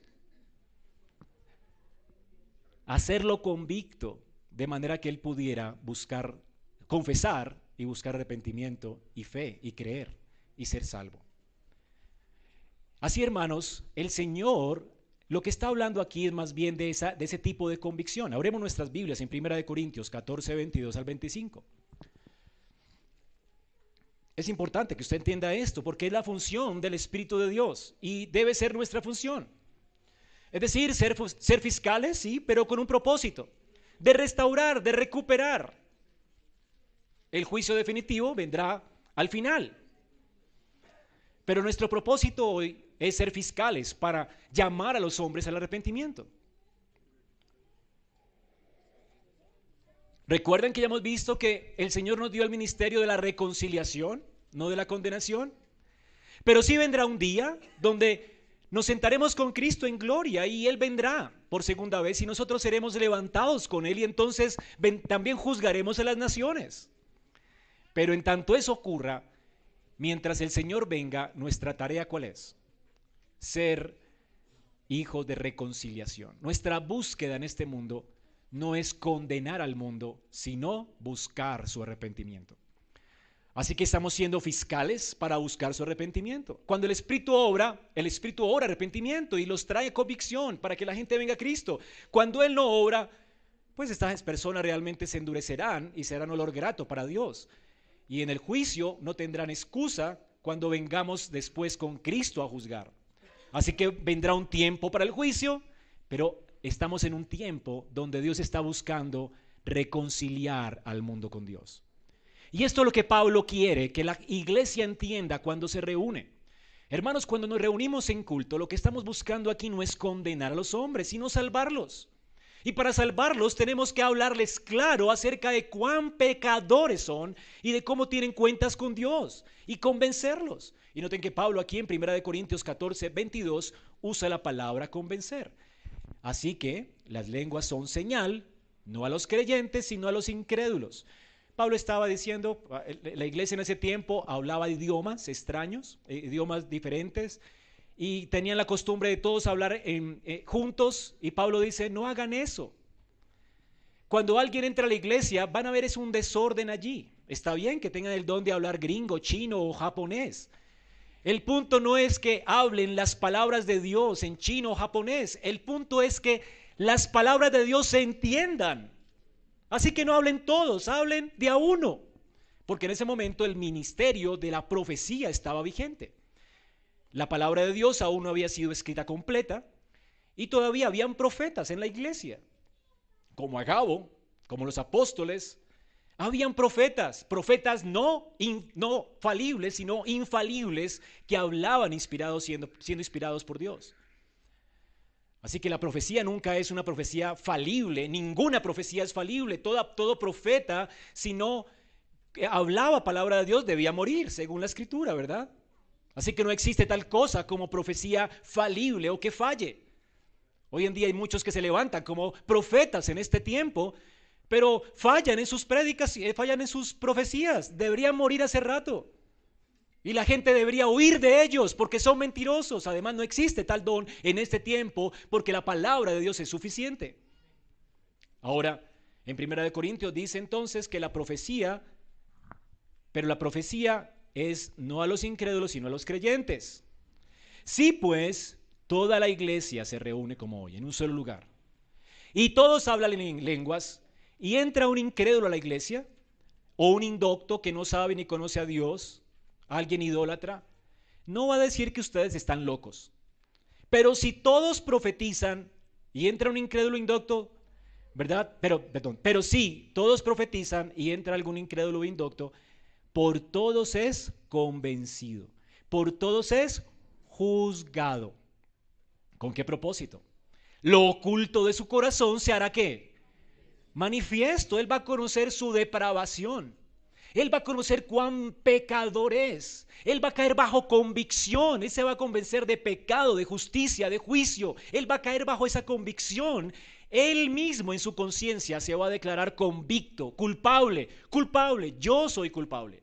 hacerlo convicto, de manera que él pudiera buscar, confesar y buscar arrepentimiento y fe y creer y ser salvo. Así, hermanos, el Señor lo que está hablando aquí es más bien de, esa, de ese tipo de convicción. Abremos nuestras Biblias en 1 Corintios 14, 22 al 25. Es importante que usted entienda esto porque es la función del Espíritu de Dios y debe ser nuestra función. Es decir, ser, ser fiscales, sí, pero con un propósito, de restaurar, de recuperar. El juicio definitivo vendrá al final. Pero nuestro propósito hoy es ser fiscales para llamar a los hombres al arrepentimiento. Recuerden que ya hemos visto que el Señor nos dio el ministerio de la reconciliación, no de la condenación. Pero sí vendrá un día donde nos sentaremos con Cristo en gloria y Él vendrá por segunda vez y nosotros seremos levantados con Él y entonces también juzgaremos a las naciones. Pero en tanto eso ocurra, mientras el Señor venga, nuestra tarea cuál es? Ser hijos de reconciliación. Nuestra búsqueda en este mundo no es condenar al mundo, sino buscar su arrepentimiento. Así que estamos siendo fiscales para buscar su arrepentimiento. Cuando el Espíritu obra, el Espíritu obra arrepentimiento y los trae convicción para que la gente venga a Cristo. Cuando Él no obra, pues estas personas realmente se endurecerán y serán olor grato para Dios. Y en el juicio no tendrán excusa cuando vengamos después con Cristo a juzgar. Así que vendrá un tiempo para el juicio, pero estamos en un tiempo donde Dios está buscando reconciliar al mundo con Dios. Y esto es lo que Pablo quiere que la iglesia entienda cuando se reúne. Hermanos, cuando nos reunimos en culto, lo que estamos buscando aquí no es condenar a los hombres, sino salvarlos. Y para salvarlos tenemos que hablarles claro acerca de cuán pecadores son y de cómo tienen cuentas con Dios y convencerlos. Y noten que Pablo aquí en 1 Corintios 14, 22 usa la palabra convencer. Así que las lenguas son señal, no a los creyentes, sino a los incrédulos. Pablo estaba diciendo, ah, la iglesia en ese tiempo hablaba idiomas extraños, eh, idiomas diferentes, y tenían la costumbre de todos hablar eh, juntos, y Pablo dice, no hagan eso. Cuando alguien entra a la iglesia, van a ver es un desorden allí. Está bien que tengan el don de hablar gringo, chino o japonés. El punto no es que hablen las palabras de Dios en chino o japonés. El punto es que las palabras de Dios se entiendan. Así que no hablen todos, hablen de a uno, porque en ese momento el ministerio de la profecía estaba vigente. La palabra de Dios aún no había sido escrita completa y todavía habían profetas en la iglesia, como Agabo, como los apóstoles. Habían profetas, profetas no, no falibles, sino infalibles, que hablaban inspirados, siendo, siendo inspirados por Dios. Así que la profecía nunca es una profecía falible, ninguna profecía es falible. todo profeta, si no hablaba palabra de Dios, debía morir, según la escritura, ¿verdad? Así que no existe tal cosa como profecía falible o que falle. Hoy en día hay muchos que se levantan como profetas en este tiempo, pero fallan en sus prédicas, y fallan en sus profecías. Deberían morir hace rato. Y la gente debería huir de ellos porque son mentirosos. Además, no existe tal don en este tiempo porque la palabra de Dios es suficiente. Ahora, en Primera de Corintios dice entonces que la profecía, pero la profecía es no a los incrédulos, sino a los creyentes. Sí, pues, toda la iglesia se reúne como hoy, en un solo lugar. Y todos hablan en lenguas, y entra un incrédulo a la iglesia, o un indocto que no sabe ni conoce a Dios, alguien idólatra, no va a decir que ustedes están locos. Pero si todos profetizan y entra un incrédulo indocto, ¿verdad? Pero, perdón, pero si todos profetizan y entra algún incrédulo indocto, por todos es convencido, por todos es juzgado. ¿Con qué propósito? Lo oculto de su corazón se hará qué? Manifiesto, él va a conocer su depravación. Él va a conocer cuán pecador es. Él va a caer bajo convicción. Él se va a convencer de pecado, de justicia, de juicio. Él va a caer bajo esa convicción. Él mismo en su conciencia se va a declarar convicto, culpable, culpable. Yo soy culpable.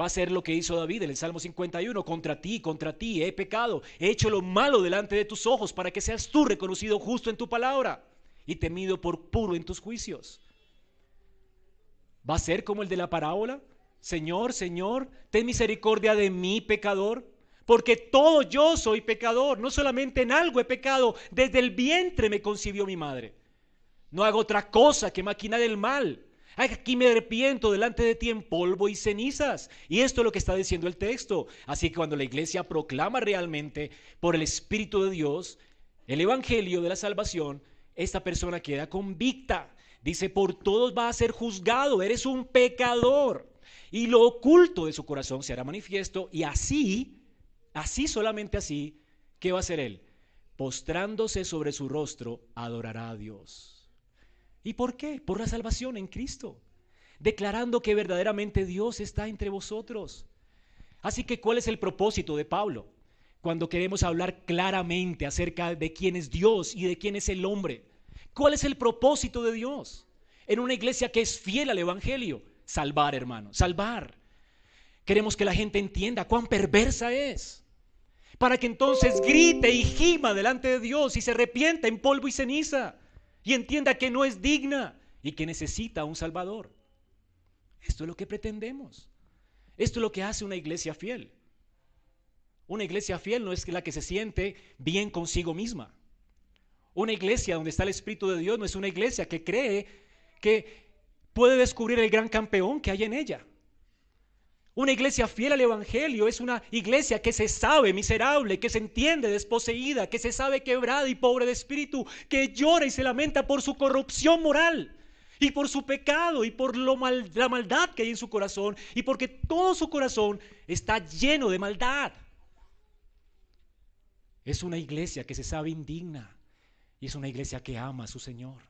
Va a ser lo que hizo David en el Salmo 51. Contra ti, contra ti he pecado. He hecho lo malo delante de tus ojos para que seas tú reconocido justo en tu palabra y temido por puro en tus juicios. ¿Va a ser como el de la parábola? Señor, Señor, ten misericordia de mí, pecador, porque todo yo soy pecador, no solamente en algo he pecado, desde el vientre me concibió mi madre. No hago otra cosa que maquinar el mal. Aquí me arrepiento delante de ti en polvo y cenizas. Y esto es lo que está diciendo el texto. Así que cuando la iglesia proclama realmente por el Espíritu de Dios el Evangelio de la salvación, esta persona queda convicta Dice, por todos va a ser juzgado, eres un pecador. Y lo oculto de su corazón se hará manifiesto y así, así solamente así, ¿qué va a hacer él? Postrándose sobre su rostro, adorará a Dios. ¿Y por qué? Por la salvación en Cristo. Declarando que verdaderamente Dios está entre vosotros. Así que, ¿cuál es el propósito de Pablo? Cuando queremos hablar claramente acerca de quién es Dios y de quién es el hombre. ¿Cuál es el propósito de Dios en una iglesia que es fiel al Evangelio? Salvar, hermano, salvar. Queremos que la gente entienda cuán perversa es. Para que entonces grite y gima delante de Dios y se arrepienta en polvo y ceniza. Y entienda que no es digna y que necesita un Salvador. Esto es lo que pretendemos. Esto es lo que hace una iglesia fiel. Una iglesia fiel no es la que se siente bien consigo misma. Una iglesia donde está el Espíritu de Dios no es una iglesia que cree que puede descubrir el gran campeón que hay en ella. Una iglesia fiel al Evangelio es una iglesia que se sabe miserable, que se entiende desposeída, que se sabe quebrada y pobre de espíritu, que llora y se lamenta por su corrupción moral y por su pecado y por lo la maldad que hay en su corazón y porque todo su corazón está lleno de maldad. Es una iglesia que se sabe indigna, y es una iglesia que ama a su Señor,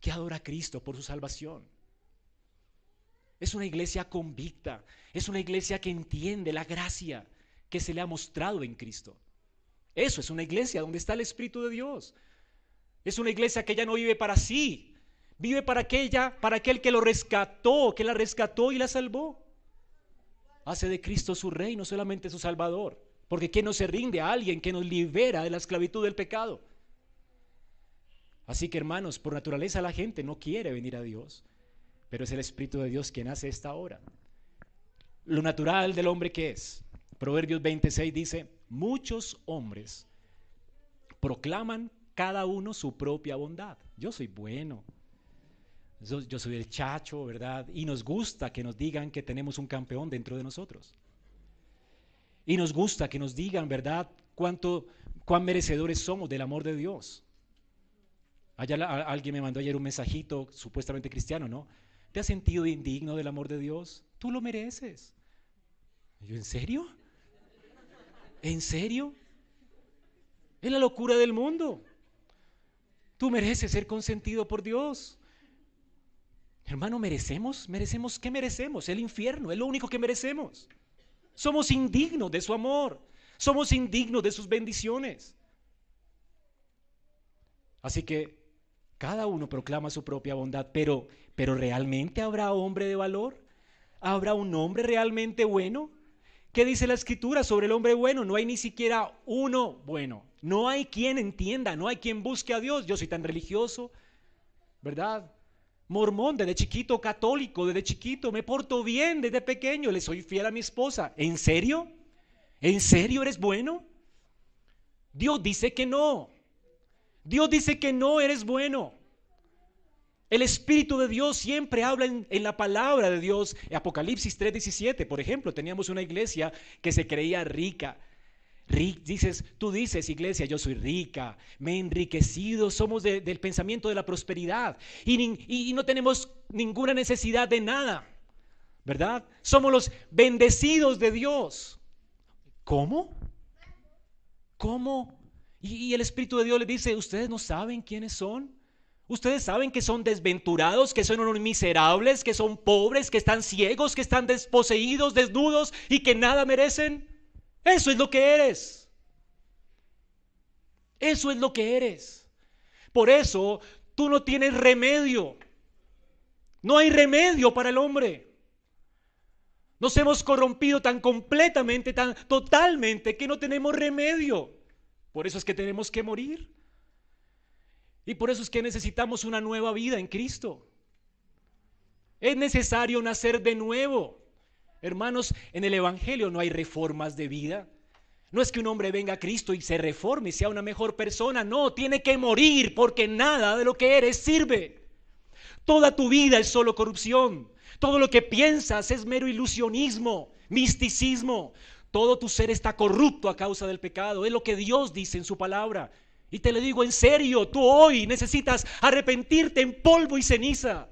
que adora a Cristo por su salvación. Es una iglesia convicta, es una iglesia que entiende la gracia que se le ha mostrado en Cristo. Eso es una iglesia donde está el Espíritu de Dios. Es una iglesia que ya no vive para sí, vive para aquella, para aquel que lo rescató, que la rescató y la salvó. Hace de Cristo su rey, no solamente su salvador. Porque ¿quién no se rinde a alguien que nos libera de la esclavitud del pecado? Así que hermanos, por naturaleza la gente no quiere venir a Dios, pero es el Espíritu de Dios quien hace esta obra. Lo natural del hombre que es. Proverbios 26 dice, muchos hombres proclaman cada uno su propia bondad. Yo soy bueno, yo, soy el chacho, ¿verdad? Y nos gusta que nos digan que tenemos un campeón dentro de nosotros. Y nos gusta que nos digan, ¿verdad? Cuánto, cuán merecedores somos del amor de Dios. Allá alguien me mandó ayer un mensajito supuestamente cristiano, ¿no? ¿Te has sentido indigno del amor de Dios? Tú lo mereces. yo, ¿en serio? ¿En serio? Es la locura del mundo. Tú mereces ser consentido por Dios. Hermano, merecemos, merecemos, ¿qué merecemos? El infierno, es lo único que merecemos. Somos indignos de su amor, somos indignos de sus bendiciones. Así que cada uno proclama su propia bondad, pero, pero ¿realmente habrá hombre de valor? ¿Habrá un hombre realmente bueno? ¿Qué dice la escritura sobre el hombre bueno? No hay ni siquiera uno bueno. No hay quien entienda, no hay quien busque a Dios. Yo soy tan religioso, ¿verdad? Mormón desde chiquito, católico desde chiquito, me porto bien desde pequeño, le soy fiel a mi esposa. ¿En serio? ¿En serio eres bueno? Dios dice que no. Dios dice que no eres bueno. El Espíritu de Dios siempre habla en, la palabra de Dios. Apocalipsis 3:17, por ejemplo, teníamos una iglesia que se creía rica. Dices, tú dices, iglesia, yo soy rica, me he enriquecido, somos del pensamiento de la prosperidad y, y no tenemos ninguna necesidad de nada, ¿verdad? Somos los bendecidos de Dios. ¿Cómo? ¿Cómo? Y, el Espíritu de Dios le dice, ustedes no saben quiénes son. Ustedes saben que son desventurados, que son unos miserables, que son pobres, que están ciegos, que están desposeídos, desnudos y que nada merecen. Eso es lo que eres. Eso es lo que eres. Por eso tú no tienes remedio. No hay remedio para el hombre. Nos hemos corrompido tan completamente, tan totalmente, que no tenemos remedio. Por eso es que tenemos que morir. Y por eso es que necesitamos una nueva vida en Cristo. Es necesario nacer de nuevo. Hermanos, en el Evangelio no hay reformas de vida. No es que un hombre venga a Cristo y se reforme y sea una mejor persona. No, tiene que morir porque nada de lo que eres sirve. Toda tu vida es solo corrupción. Todo lo que piensas es mero ilusionismo, misticismo. Todo tu ser está corrupto a causa del pecado. Es lo que Dios dice en su palabra. Y te lo digo en serio, tú hoy necesitas arrepentirte en polvo y ceniza.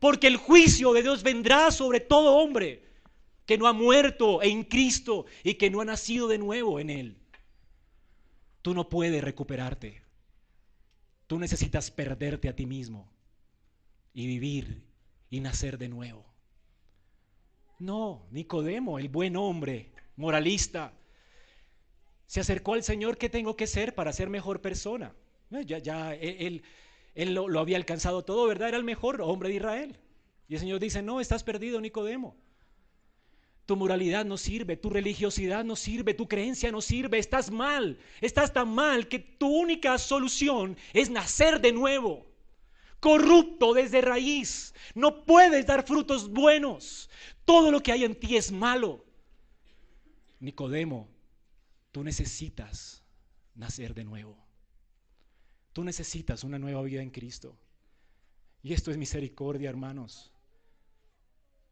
Porque el juicio de Dios vendrá sobre todo hombre que no ha muerto en Cristo y que no ha nacido de nuevo en Él. Tú no puedes recuperarte. Tú necesitas perderte a ti mismo y vivir y nacer de nuevo. No, Nicodemo, el buen hombre, moralista, se acercó al Señor, ¿qué tengo que ser para ser mejor persona? Ya, ya él lo, lo, había alcanzado todo, ¿verdad? Era el mejor hombre de Israel. Y el Señor dice, no, estás perdido, Nicodemo. Tu moralidad no sirve, tu religiosidad no sirve, tu creencia no sirve, estás mal, estás tan mal que tu única solución es nacer de nuevo corrupto desde raíz. No puedes dar frutos buenos. Todo lo que hay en ti es malo. Nicodemo, tú necesitas nacer de nuevo. Tú necesitas una nueva vida en Cristo. Y esto es misericordia, hermanos.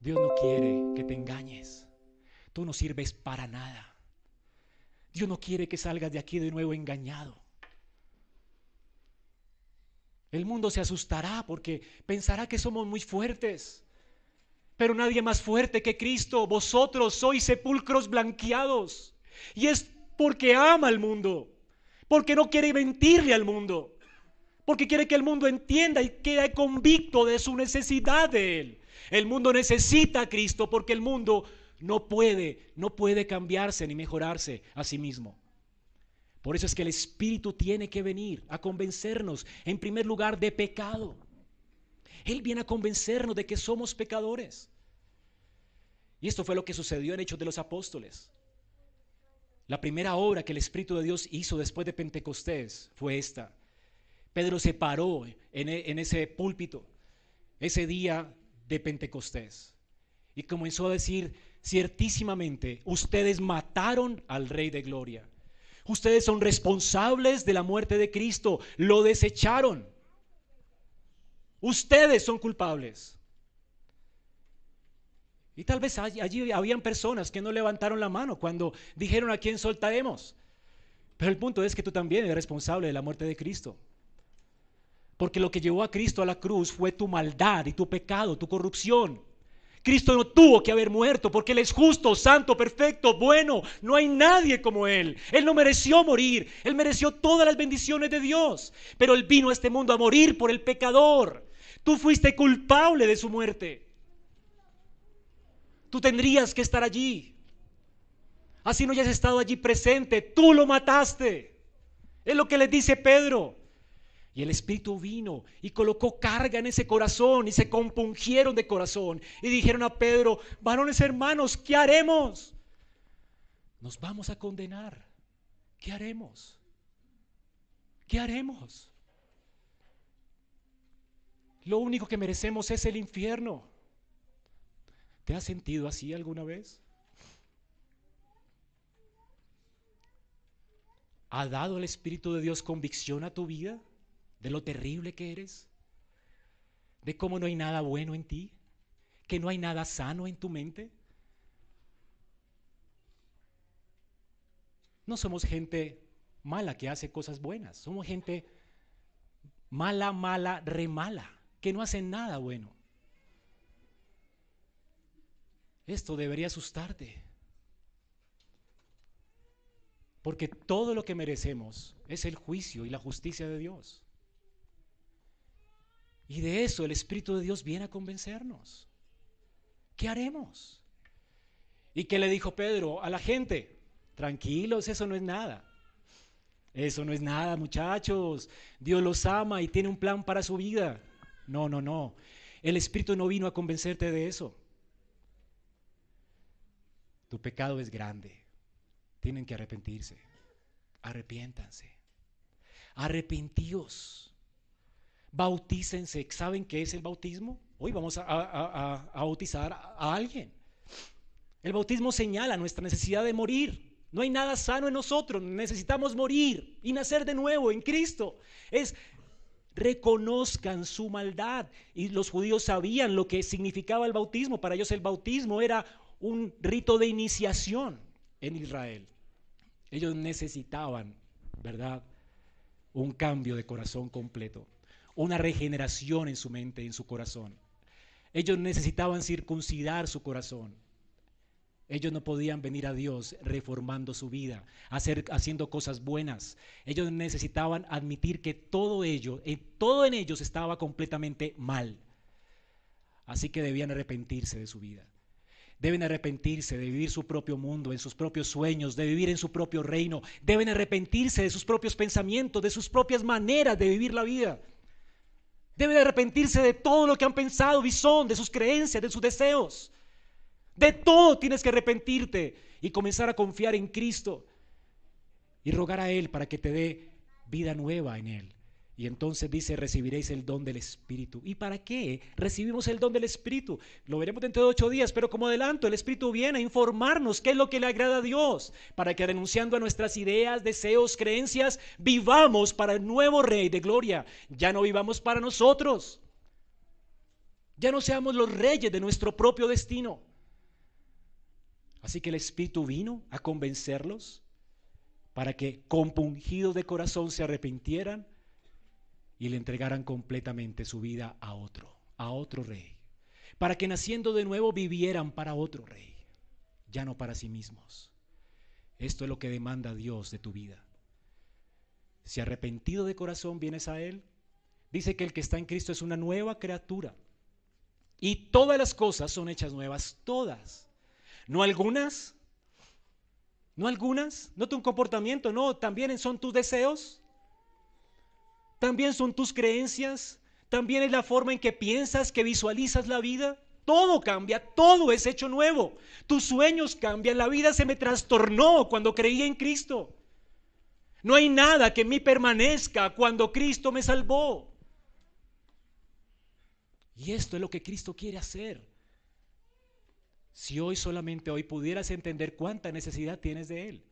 Dios no quiere que te engañes. Tú no sirves para nada. Dios no quiere que salgas de aquí de nuevo engañado. El mundo se asustará porque pensará que somos muy fuertes. Pero nadie más fuerte que Cristo. Vosotros sois sepulcros blanqueados. Y es porque ama al mundo. Porque no quiere mentirle al mundo. Porque quiere que el mundo entienda y quede convicto de su necesidad de Él. El mundo necesita a Cristo porque el mundo no puede, no puede cambiarse ni mejorarse a sí mismo. Por eso es que el Espíritu tiene que venir a convencernos, en primer lugar, de pecado. Él viene a convencernos de que somos pecadores. Y esto fue lo que sucedió en Hechos de los Apóstoles. La primera obra que el Espíritu de Dios hizo después de Pentecostés fue esta. Pedro se paró en, e, en ese púlpito ese día de Pentecostés y comenzó a decir, ciertísimamente, ustedes mataron al Rey de Gloria Ustedes son responsables de la muerte de Cristo. Lo desecharon. Ustedes son culpables. Y tal vez allí, habían personas que no levantaron la mano cuando dijeron a quién soltaremos. Pero el punto es que tú también eres responsable de la muerte de Cristo. Porque lo que llevó a Cristo a la cruz fue tu maldad y tu pecado, tu corrupción. Cristo no tuvo que haber muerto porque Él es justo, santo, perfecto, bueno. No hay nadie como Él. Él no mereció morir. Él mereció todas las bendiciones de Dios. Pero Él vino a este mundo a morir por el pecador. Tú fuiste culpable de su muerte. Tú tendrías que estar allí. Así no hayas estado allí presente. Tú lo mataste. Es lo que le dice Pedro. Y el Espíritu vino y colocó carga en ese corazón y se compungieron de corazón y dijeron a Pedro, varones hermanos, ¿qué haremos? Nos vamos a condenar. ¿Qué haremos? ¿Qué haremos? Lo único que merecemos es el infierno. ¿Te has sentido así alguna vez? ¿Ha dado el Espíritu de Dios convicción a tu vida de lo terrible que eres? ¿De cómo no hay nada bueno en ti? ¿Que no hay nada sano en tu mente? No somos gente mala que hace cosas buenas, somos gente mala, mala, re mala, que no hace nada bueno. Esto debería asustarte. Porque todo lo que merecemos es el juicio y la justicia de Dios. Y de eso el Espíritu de Dios viene a convencernos. ¿Qué haremos? ¿Y qué le dijo Pedro a la gente? Tranquilos, eso no es nada. Eso no es nada, muchachos. Dios los ama y tiene un plan para su vida. No, no, no. El Espíritu no vino a convencerte de eso. Tu pecado es grande tienen que arrepentirse. Arrepiéntanse. Arrepentíos. Bautícense. ¿Saben qué es el bautismo? Hoy vamos a, bautizar a alguien. El bautismo señala nuestra necesidad de morir. No hay nada sano en nosotros. Necesitamos morir y nacer de nuevo en Cristo. Es reconozcan su maldad. Y los judíos sabían lo que significaba el bautismo. Para ellos el bautismo era un rito de iniciación en Israel. Ellos necesitaban, ¿verdad? Un cambio de corazón completo, una regeneración en su mente, en su corazón. Ellos necesitaban circuncidar su corazón. Ellos no podían venir a Dios reformando su vida, hacer, haciendo cosas buenas. Ellos necesitaban admitir que todo ello, eh, todo en ellos estaba completamente mal. Así que debían arrepentirse de su vida. Deben arrepentirse de vivir su propio mundo, en sus propios sueños, de vivir en su propio reino. Deben arrepentirse de sus propios pensamientos, de sus propias maneras de vivir la vida. Deben arrepentirse de todo lo que han pensado y son, de sus creencias, de sus deseos. De todo tienes que arrepentirte y comenzar a confiar en Cristo y rogar a Él para que te dé vida nueva en Él. Y entonces dice, recibiréis el don del Espíritu. ¿Y para qué recibimos el don del Espíritu? Lo veremos dentro de ocho días, pero como adelanto, el Espíritu viene a informarnos qué es lo que le agrada a Dios, para que renunciando a nuestras ideas, deseos, creencias, vivamos para el nuevo Rey de Gloria. Ya no vivamos para nosotros. Ya no seamos los reyes de nuestro propio destino. Así que el Espíritu vino a convencerlos para que compungidos de corazón se arrepintieran y le entregaran completamente su vida a otro, a otro rey, para que naciendo de nuevo vivieran para otro rey, ya no para sí mismos. Esto es lo que demanda Dios de tu vida. Si arrepentido de corazón vienes a Él, dice que el que está en Cristo es una nueva criatura. Y todas las cosas son hechas nuevas, todas. No algunas, no algunas, no tu comportamiento, no, también son tus deseos, también son tus creencias, también es la forma en que piensas, que visualizas la vida. Todo cambia, todo es hecho nuevo. Tus sueños cambian, la vida se me trastornó cuando creí en Cristo. No hay nada que en mí permanezca cuando Cristo me salvó. Y esto es lo que Cristo quiere hacer. Si hoy solamente hoy pudieras entender cuánta necesidad tienes de Él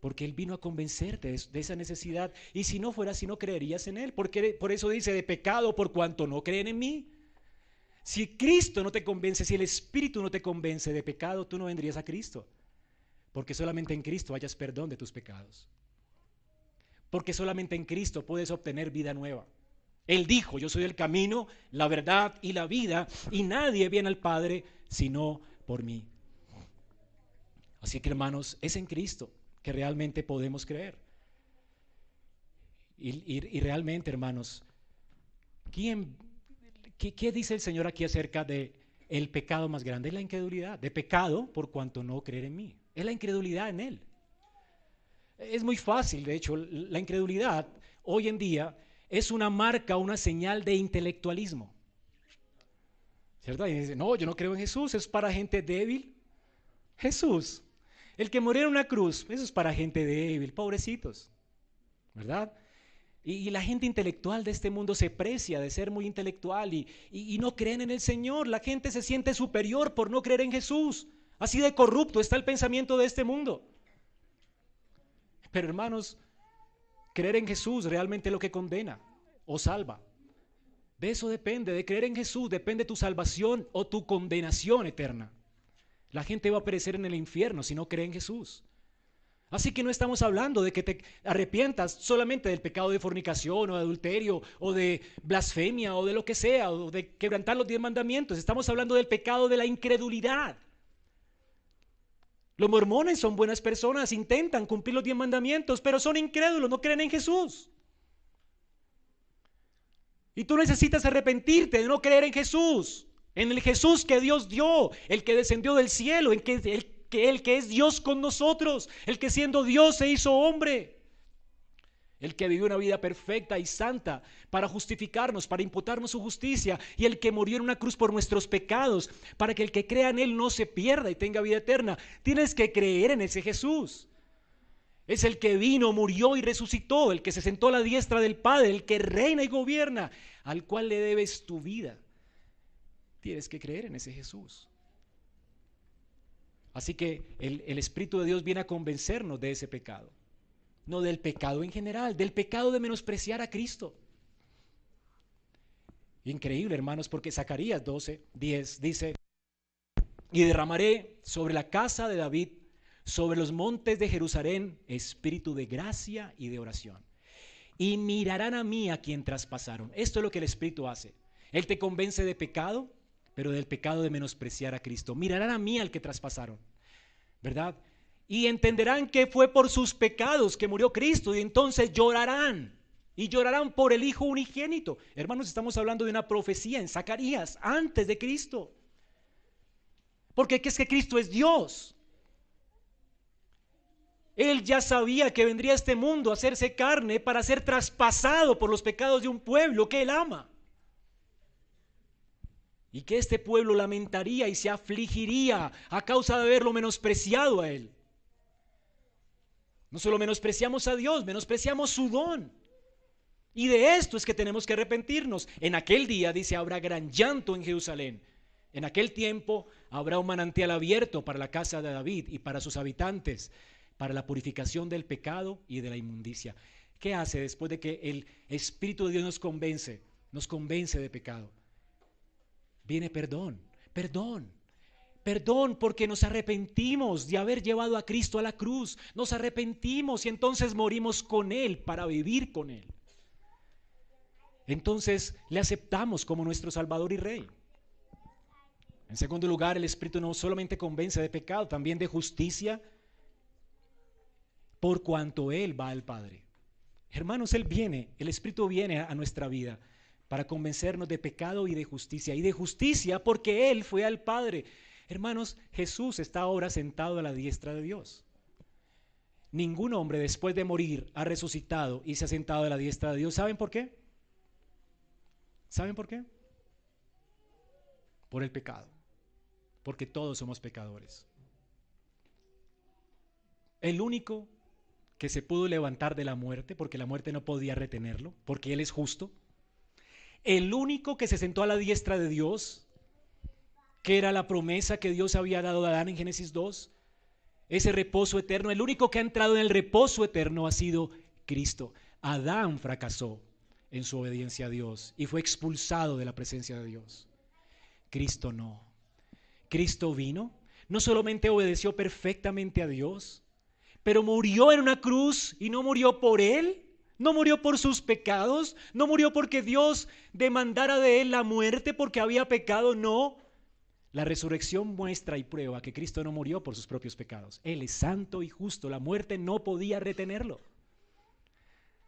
porque Él vino a convencerte de, esa necesidad. Y si no fuera así, no creerías en Él. Porque por eso dice, de pecado por cuanto no creen en mí. Si Cristo no te convence, si el Espíritu no te convence de pecado, tú no vendrías a Cristo. Porque solamente en Cristo hayas perdón de tus pecados. Porque solamente en Cristo puedes obtener vida nueva. Él dijo, yo soy el camino, la verdad y la vida, y nadie viene al Padre sino por mí. Así que hermanos, es en Cristo que realmente podemos creer. Y, realmente, hermanos, ¿quién, qué, dice el Señor aquí acerca de el pecado más grande? Es la incredulidad. De pecado por cuanto no creer en mí. Es la incredulidad en Él. Es muy fácil, de hecho, la incredulidad hoy en día es una marca, una señal de intelectualismo. ¿Cierto? Y dice, no, yo no creo en Jesús, es para gente débil. Jesús, el que murió en una cruz, eso es para gente débil, pobrecitos. ¿Verdad? Y, la gente intelectual de este mundo se precia de ser muy intelectual y, y no creen en el Señor. La gente se siente superior por no creer en Jesús. Así de corrupto está el pensamiento de este mundo. Pero hermanos, creer en Jesús realmente es lo que condena o salva. De eso depende, de creer en Jesús depende tu salvación o tu condenación eterna. La gente va a perecer en el infierno si no cree en Jesús. Así que no estamos hablando de que te arrepientas solamente del pecado de fornicación o de adulterio o de blasfemia o de lo que sea o de quebrantar los diez mandamientos. Estamos hablando del pecado de la incredulidad. Los mormones son buenas personas, intentan cumplir los diez mandamientos, pero son incrédulos, no creen en Jesús. Y tú necesitas arrepentirte de no creer en Jesús, en el Jesús que Dios dio, el que descendió del cielo, en que, el, que, el que es Dios con nosotros, el que siendo Dios se hizo hombre el que vivió una vida perfecta y santa para justificarnos, para imputarnos su justicia, y el que murió en una cruz por nuestros pecados, para que el que crea en Él no se pierda y tenga vida eterna. Tienes que creer en ese Jesús. Es el que vino, murió y resucitó, el que se sentó a la diestra del Padre, el que reina y gobierna, al cual le debes tu vida. Tienes que creer en ese Jesús. Así que el, el Espíritu de Dios viene a convencernos de ese pecado no del pecado en general, del pecado de menospreciar a Cristo. Increíble, hermanos, porque Zacarías 12, 10 dice, y derramaré sobre la casa de David, sobre los montes de Jerusalén, espíritu de gracia y de oración. Y mirarán a mí a quien traspasaron. Esto es lo que el Espíritu hace. Él te convence de pecado, pero del pecado de menospreciar a Cristo. Mirarán a mí al que traspasaron. ¿Verdad? y entenderán que fue por sus pecados que murió Cristo y entonces llorarán. Y llorarán por el Hijo unigénito. Hermanos, estamos hablando de una profecía en Zacarías, antes de Cristo. Porque es que Cristo es Dios. Él ya sabía que vendría a este mundo a hacerse carne para ser traspasado por los pecados de un pueblo que Él ama. Y que este pueblo lamentaría y se afligiría a causa de haberlo menospreciado a Él. No solo menospreciamos a Dios, menospreciamos su don. Y de esto es que tenemos que arrepentirnos. En aquel día, dice, habrá gran llanto en Jerusalén. En aquel tiempo habrá un manantial abierto para la casa de David y para sus habitantes, para la purificación del pecado y de la inmundicia. ¿Qué hace después de que el Espíritu de Dios nos convence? Nos convence de pecado. Viene perdón, perdón. Perdón porque nos arrepentimos de haber llevado a Cristo a la cruz. Nos arrepentimos y entonces morimos con Él para vivir con Él. Entonces le aceptamos como nuestro Salvador y Rey. En segundo lugar, el Espíritu no solamente convence de pecado, también de justicia, por cuanto Él va al Padre. Hermanos, Él viene, el Espíritu viene a nuestra vida para convencernos de pecado y de justicia. Y de justicia porque Él fue al Padre. Hermanos, Jesús está ahora sentado a la diestra de Dios. Ningún hombre después de morir ha resucitado y se ha sentado a la diestra de Dios. ¿Saben por qué? ¿Saben por qué? Por el pecado. Porque todos somos pecadores. El único que se pudo levantar de la muerte, porque la muerte no podía retenerlo, porque Él es justo. El único que se sentó a la diestra de Dios que era la promesa que Dios había dado a Adán en Génesis 2. Ese reposo eterno, el único que ha entrado en el reposo eterno ha sido Cristo. Adán fracasó en su obediencia a Dios y fue expulsado de la presencia de Dios. Cristo no. Cristo vino, no solamente obedeció perfectamente a Dios, pero murió en una cruz y no murió por él, no murió por sus pecados, no murió porque Dios demandara de él la muerte porque había pecado, no. La resurrección muestra y prueba que Cristo no murió por sus propios pecados. Él es santo y justo. La muerte no podía retenerlo.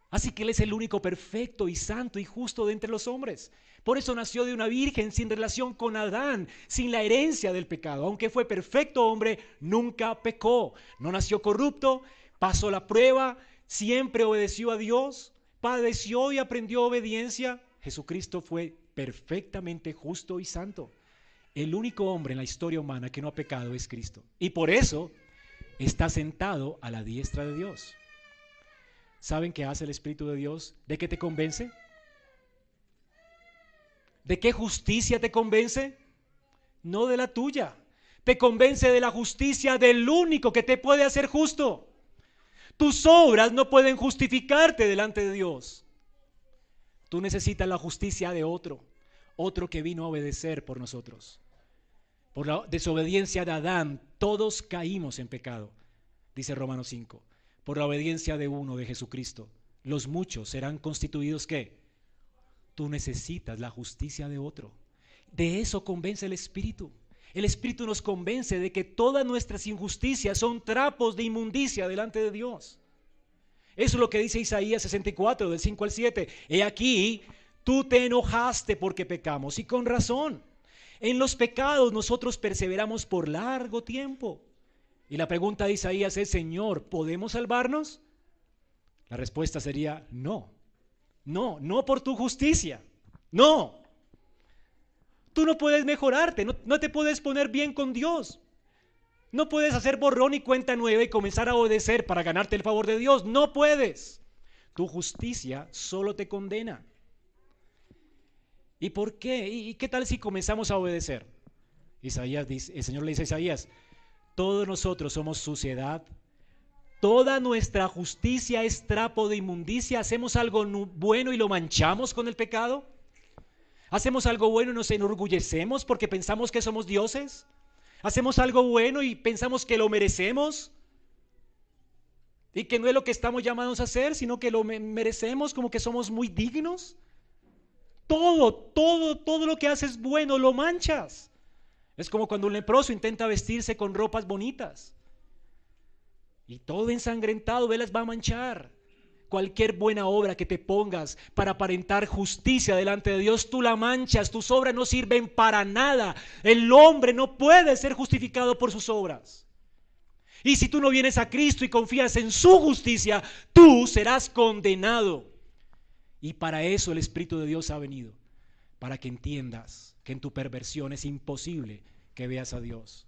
Así que Él es el único perfecto y santo y justo de entre los hombres. Por eso nació de una virgen sin relación con Adán, sin la herencia del pecado. Aunque fue perfecto hombre, nunca pecó. No nació corrupto, pasó la prueba, siempre obedeció a Dios, padeció y aprendió obediencia, Jesucristo fue perfectamente justo y santo. El único hombre en la historia humana que no ha pecado es Cristo. Y por eso está sentado a la diestra de Dios. ¿Saben qué hace el Espíritu de Dios? ¿De qué te convence? ¿De qué justicia te convence? No de la tuya. Te convence de la justicia del único que te puede hacer justo. Tus obras no pueden justificarte delante de Dios. Tú necesitas la justicia de otro, otro que vino a obedecer por nosotros. Por la desobediencia de Adán, todos caímos en pecado, dice Romanos 5. Por la obediencia de uno, de Jesucristo, los muchos serán constituidos qué? Tú necesitas la justicia de otro. De eso convence el Espíritu. El Espíritu nos convence de que todas nuestras injusticias son trapos de inmundicia delante de Dios. Eso es lo que dice Isaías 64, del 5 al 7. He aquí, tú te enojaste porque pecamos, y con razón. En los pecados nosotros perseveramos por largo tiempo. Y la pregunta de Isaías es, Señor, ¿podemos salvarnos? La respuesta sería, no. No, no por tu justicia. No. Tú no puedes mejorarte, no, te puedes poner bien con Dios. No puedes hacer borrón y cuenta nueva y comenzar a obedecer para ganarte el favor de Dios. No puedes. Tu justicia solo te condena. ¿Y por qué? ¿Y qué tal si comenzamos a obedecer? Isaías dice, el Señor le dice a Isaías, todos nosotros somos suciedad, toda nuestra justicia es trapo de inmundicia, hacemos algo bueno y lo manchamos con el pecado. Hacemos algo bueno y nos enorgullecemos porque pensamos que somos dioses. Hacemos algo bueno y pensamos que lo merecemos. Y que no es lo que estamos llamados a hacer, sino que lo merecemos como que somos muy dignos. Todo, todo, todo lo que haces bueno lo manchas. Es como cuando un leproso intenta vestirse con ropas bonitas. Y todo ensangrentado, él las va a manchar. Cualquier buena obra que te pongas para aparentar justicia delante de Dios, tú la manchas, tus obras no sirven para nada. El hombre no puede ser justificado por sus obras. Y si tú no vienes a Cristo y confías en su justicia, tú serás condenado. Y para eso el Espíritu de Dios ha venido, para que entiendas que en tu perversión es imposible que veas a Dios.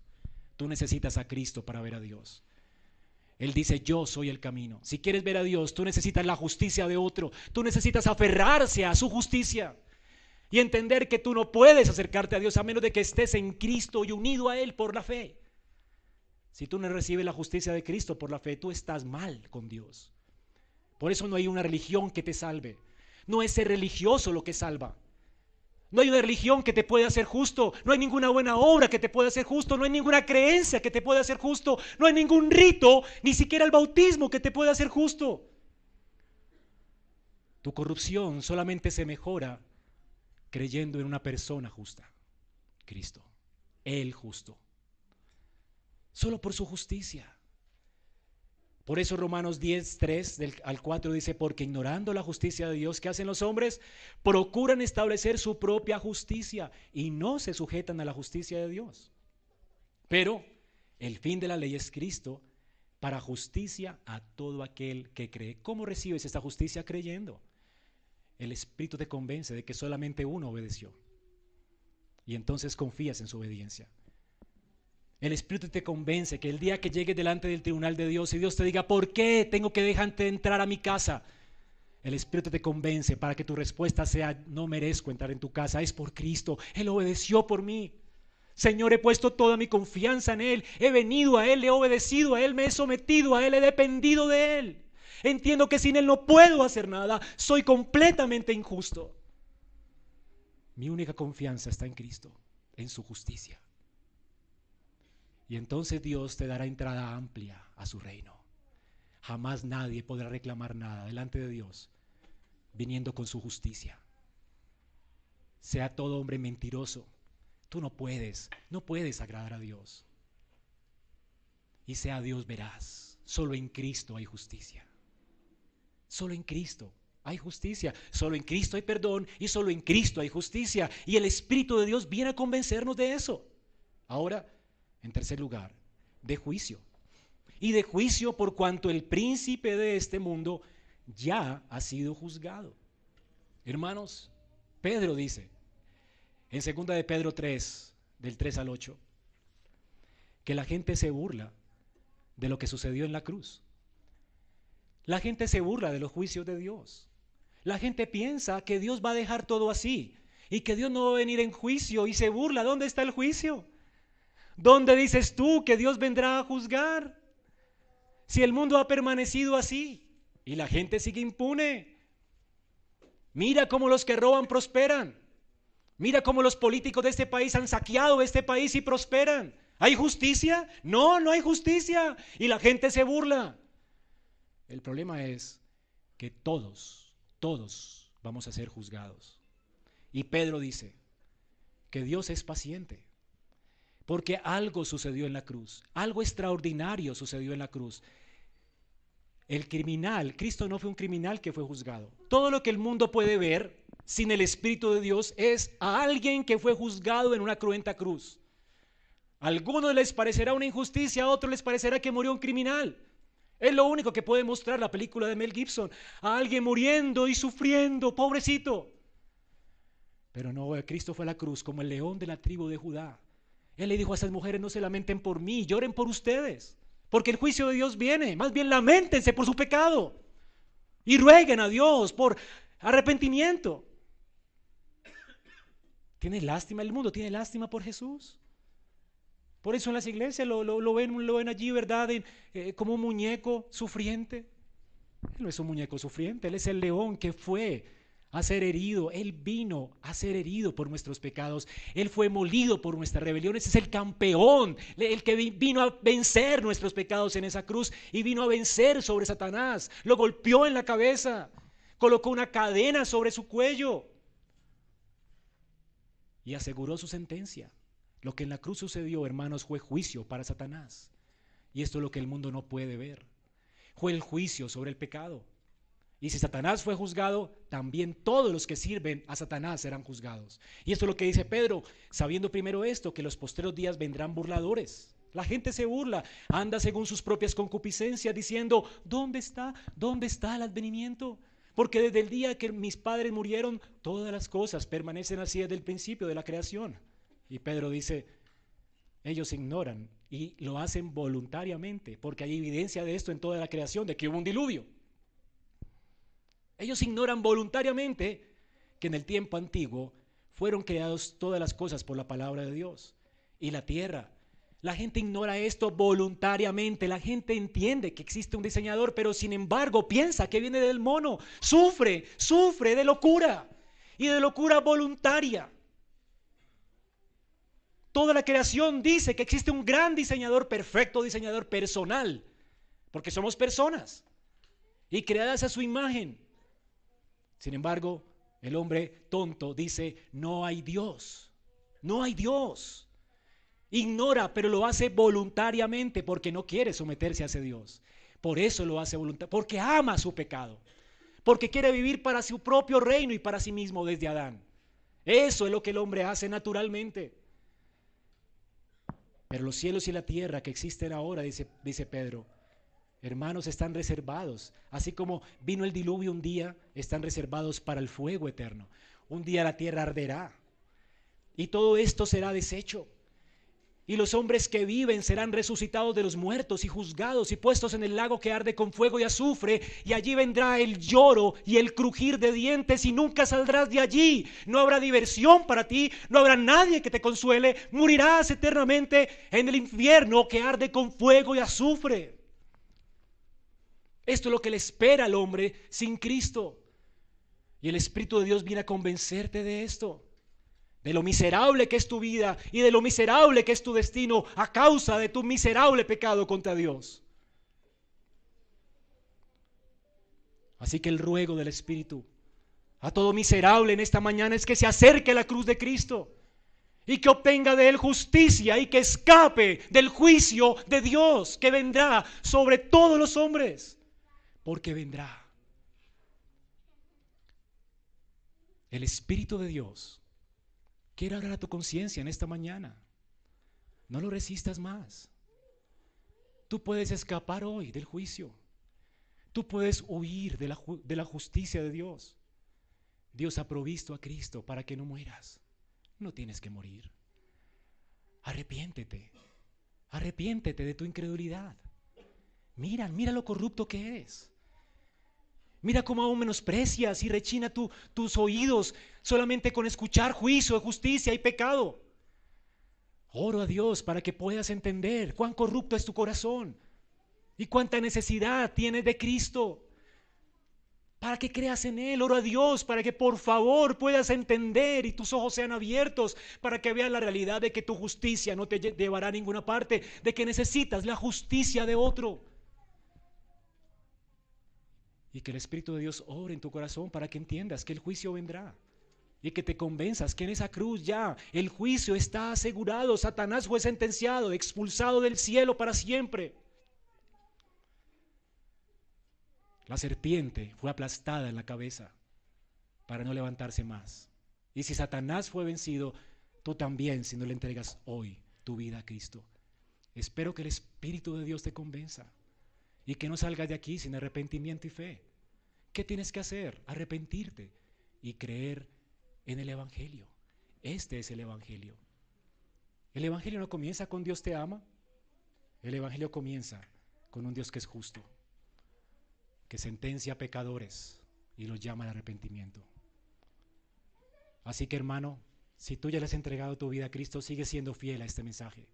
Tú necesitas a Cristo para ver a Dios. Él dice, yo soy el camino. Si quieres ver a Dios, tú necesitas la justicia de otro. Tú necesitas aferrarse a su justicia y entender que tú no puedes acercarte a Dios a menos de que estés en Cristo y unido a Él por la fe. Si tú no recibes la justicia de Cristo por la fe, tú estás mal con Dios. Por eso no hay una religión que te salve. No es ser religioso lo que salva. No hay una religión que te pueda hacer justo, no hay ninguna buena obra que te pueda hacer justo, no hay ninguna creencia que te pueda hacer justo, no hay ningún rito, ni siquiera el bautismo que te pueda hacer justo. Tu corrupción solamente se mejora creyendo en una persona justa, Cristo, el justo, solo por su justicia. Por eso Romanos 10, 3 al 4 dice, porque ignorando la justicia de Dios que hacen los hombres, procuran establecer su propia justicia y no se sujetan a la justicia de Dios. Pero el fin de la ley es Cristo para justicia a todo aquel que cree. ¿Cómo recibes esta justicia creyendo? El Espíritu te convence de que solamente uno obedeció. Y entonces confías en su obediencia. El Espíritu te convence que el día que llegues delante del tribunal de Dios y Dios te diga, ¿por qué tengo que dejarte entrar a mi casa? El Espíritu te convence para que tu respuesta sea, no merezco entrar en tu casa, es por Cristo, Él obedeció por mí. Señor, he puesto toda mi confianza en Él, he venido a Él, he obedecido a Él, me he sometido a Él, he dependido de Él. Entiendo que sin Él no puedo hacer nada, soy completamente injusto. Mi única confianza está en Cristo, en su justicia. Y entonces Dios te dará entrada amplia a su reino. Jamás nadie podrá reclamar nada delante de Dios viniendo con su justicia. Sea todo hombre mentiroso. Tú no puedes, no puedes agradar a Dios. Y sea Dios verás. Solo en Cristo hay justicia. Solo en Cristo hay justicia. Solo en Cristo hay perdón y solo en Cristo hay justicia. Y el Espíritu de Dios viene a convencernos de eso. Ahora, en tercer lugar, de juicio. Y de juicio por cuanto el príncipe de este mundo ya ha sido juzgado. Hermanos, Pedro dice, en 2 de Pedro 3, del 3 al 8, que la gente se burla de lo que sucedió en la cruz. La gente se burla de los juicios de Dios. La gente piensa que Dios va a dejar todo así y que Dios no va a venir en juicio y se burla. ¿Dónde está el juicio? ¿Dónde dices tú que Dios vendrá a juzgar? Si el mundo ha permanecido así y la gente sigue impune. Mira cómo los que roban prosperan. Mira cómo los políticos de este país han saqueado este país y prosperan. ¿Hay justicia? No, no hay justicia. Y la gente se burla. El problema es que todos, todos vamos a ser juzgados. Y Pedro dice que Dios es paciente. Porque algo sucedió en la cruz. Algo extraordinario sucedió en la cruz. El criminal, Cristo no fue un criminal que fue juzgado. Todo lo que el mundo puede ver sin el Espíritu de Dios es a alguien que fue juzgado en una cruenta cruz. A algunos les parecerá una injusticia, a otros les parecerá que murió un criminal. Es lo único que puede mostrar la película de Mel Gibson. A alguien muriendo y sufriendo, pobrecito. Pero no, Cristo fue a la cruz como el león de la tribu de Judá. Él le dijo a esas mujeres, no se lamenten por mí, lloren por ustedes. Porque el juicio de Dios viene. Más bien lamentense por su pecado. Y rueguen a Dios por arrepentimiento. ¿Tiene lástima el mundo? ¿Tiene lástima por Jesús? Por eso en las iglesias lo, ven, lo ven, allí, ¿verdad? Eh, como un muñeco sufriente. Él no es un muñeco sufriente, Él es el león que fue a ser herido. Él vino a ser herido por nuestros pecados. Él fue molido por nuestras rebeliones. Es el campeón, el que vino a vencer nuestros pecados en esa cruz y vino a vencer sobre Satanás. Lo golpeó en la cabeza, colocó una cadena sobre su cuello y aseguró su sentencia. Lo que en la cruz sucedió, hermanos, fue juicio para Satanás. Y esto es lo que el mundo no puede ver. Fue el juicio sobre el pecado. Y si Satanás fue juzgado, también todos los que sirven a Satanás serán juzgados. Y esto es lo que dice Pedro, sabiendo primero esto, que los posteros días vendrán burladores. La gente se burla, anda según sus propias concupiscencias, diciendo, ¿dónde está? ¿Dónde está el advenimiento? Porque desde el día que mis padres murieron, todas las cosas permanecen así desde el principio de la creación. Y Pedro dice, ellos ignoran y lo hacen voluntariamente, porque hay evidencia de esto en toda la creación, de que hubo un diluvio. Ellos ignoran voluntariamente que en el tiempo antiguo fueron creadas todas las cosas por la palabra de Dios y la tierra. La gente ignora esto voluntariamente, la gente entiende que existe un diseñador, pero sin embargo piensa que viene del mono, sufre, sufre de locura y de locura voluntaria. Toda la creación dice que existe un gran diseñador, perfecto diseñador personal, porque somos personas y creadas a su imagen. Sin embargo, el hombre tonto dice, no hay Dios, no hay Dios. Ignora, pero lo hace voluntariamente porque no quiere someterse a ese Dios. Por eso lo hace voluntariamente, porque ama su pecado, porque quiere vivir para su propio reino y para sí mismo desde Adán. Eso es lo que el hombre hace naturalmente. Pero los cielos y la tierra que existen ahora, dice, dice Pedro, hermanos, están reservados. Así como vino el diluvio un día, están reservados para el fuego eterno. Un día la tierra arderá. Y todo esto será deshecho. Y los hombres que viven serán resucitados de los muertos y juzgados y puestos en el lago que arde con fuego y azufre. Y allí vendrá el lloro y el crujir de dientes y nunca saldrás de allí. No habrá diversión para ti, no habrá nadie que te consuele. Morirás eternamente en el infierno que arde con fuego y azufre. Esto es lo que le espera al hombre sin Cristo. Y el Espíritu de Dios viene a convencerte de esto de lo miserable que es tu vida y de lo miserable que es tu destino a causa de tu miserable pecado contra Dios. Así que el ruego del Espíritu a todo miserable en esta mañana es que se acerque a la cruz de Cristo y que obtenga de él justicia y que escape del juicio de Dios que vendrá sobre todos los hombres, porque vendrá. El Espíritu de Dios Quiero hablar a tu conciencia en esta mañana. No lo resistas más. Tú puedes escapar hoy del juicio. Tú puedes huir de la, de la justicia de Dios. Dios ha provisto a Cristo para que no mueras. No tienes que morir. Arrepiéntete. Arrepiéntete de tu incredulidad. Mira, mira lo corrupto que eres. Mira cómo aún menosprecias y rechina tus oídos solamente con escuchar juicio, justicia y pecado. Oro a Dios para que puedas entender cuán corrupto es tu corazón y cuánta necesidad tienes de Cristo. Para que creas en Él, oro a Dios para que por favor puedas entender y tus ojos sean abiertos para que veas la realidad de que tu justicia no te llevará a ninguna parte, de que necesitas la justicia de otro. Y que el Espíritu de Dios obre en tu corazón para que entiendas que el juicio vendrá. Y que te convenzas que en esa cruz ya el juicio está asegurado. Satanás fue sentenciado, expulsado del cielo para siempre. La serpiente fue aplastada en la cabeza para no levantarse más. Y si Satanás fue vencido, tú también si no le entregas hoy tu vida a Cristo. Espero que el Espíritu de Dios te convenza y que no salgas de aquí sin arrepentimiento y fe. ¿Qué tienes que hacer? Arrepentirte y creer en el Evangelio. Este es el Evangelio. El Evangelio no comienza con Dios te ama. El Evangelio comienza con un Dios que es justo, que sentencia a pecadores y los llama al arrepentimiento. Así que hermano, si tú ya le has entregado tu vida a Cristo, sigue siendo fiel a este mensaje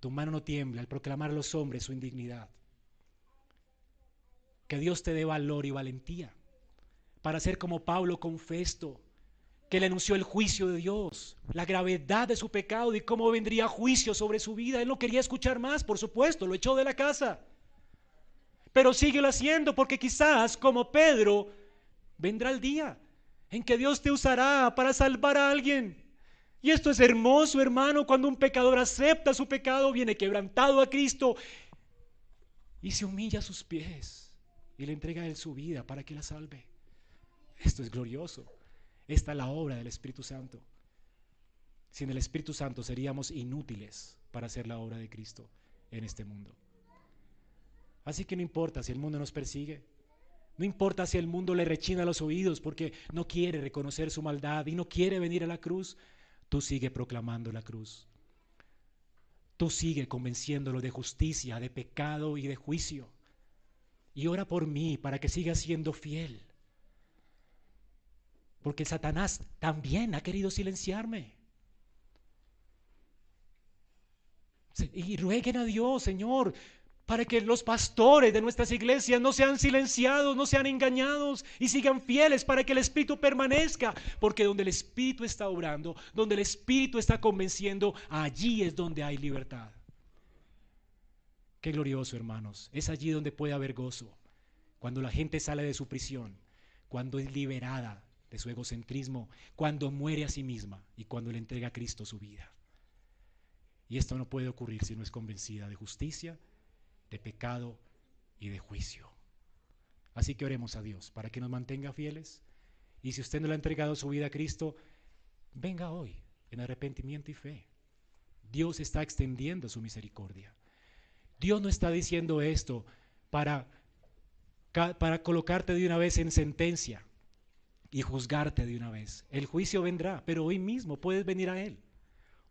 tu mano no tiembla al proclamar a los hombres su indignidad. Que Dios te dé valor y valentía para ser como Pablo confesto, que le anunció el juicio de Dios, la gravedad de su pecado y cómo vendría juicio sobre su vida. Él no quería escuchar más, por supuesto, lo echó de la casa. Pero síguelo haciendo porque quizás, como Pedro, vendrá el día en que Dios te usará para salvar a alguien. Y esto es hermoso, hermano, cuando un pecador acepta su pecado, viene quebrantado a Cristo y se humilla a sus pies y le entrega a él su vida para que la salve. Esto es glorioso. Esta es la obra del Espíritu Santo. Sin el Espíritu Santo seríamos inútiles para hacer la obra de Cristo en este mundo. Así que no importa si el mundo nos persigue, no importa si el mundo le rechina los oídos porque no quiere reconocer su maldad y no quiere venir a la cruz, Tú sigue proclamando la cruz. Tú sigue convenciéndolo de justicia, de pecado y de juicio. Y ora por mí para que siga siendo fiel. Porque Satanás también ha querido silenciarme. Y rueguen a Dios, Señor, para que los pastores de nuestras iglesias no sean silenciados, no sean engañados y sigan fieles para que el Espíritu permanezca. Porque donde el Espíritu está obrando, donde el Espíritu está convenciendo, allí es donde hay libertad. Qué glorioso, hermanos. Es allí donde puede haber gozo. Cuando la gente sale de su prisión, cuando es liberada de su egocentrismo, cuando muere a sí misma y cuando le entrega a Cristo su vida. Y esto no puede ocurrir si no es convencida de justicia, de pecado y de juicio. Así que oremos a Dios para que nos mantenga fieles. Y si usted no le ha entregado su vida a Cristo, venga hoy en arrepentimiento y fe. Dios está extendiendo su misericordia. Dios no está diciendo esto para, para colocarte de una vez en sentencia y juzgarte de una vez. El juicio vendrá, pero hoy mismo puedes venir a Él.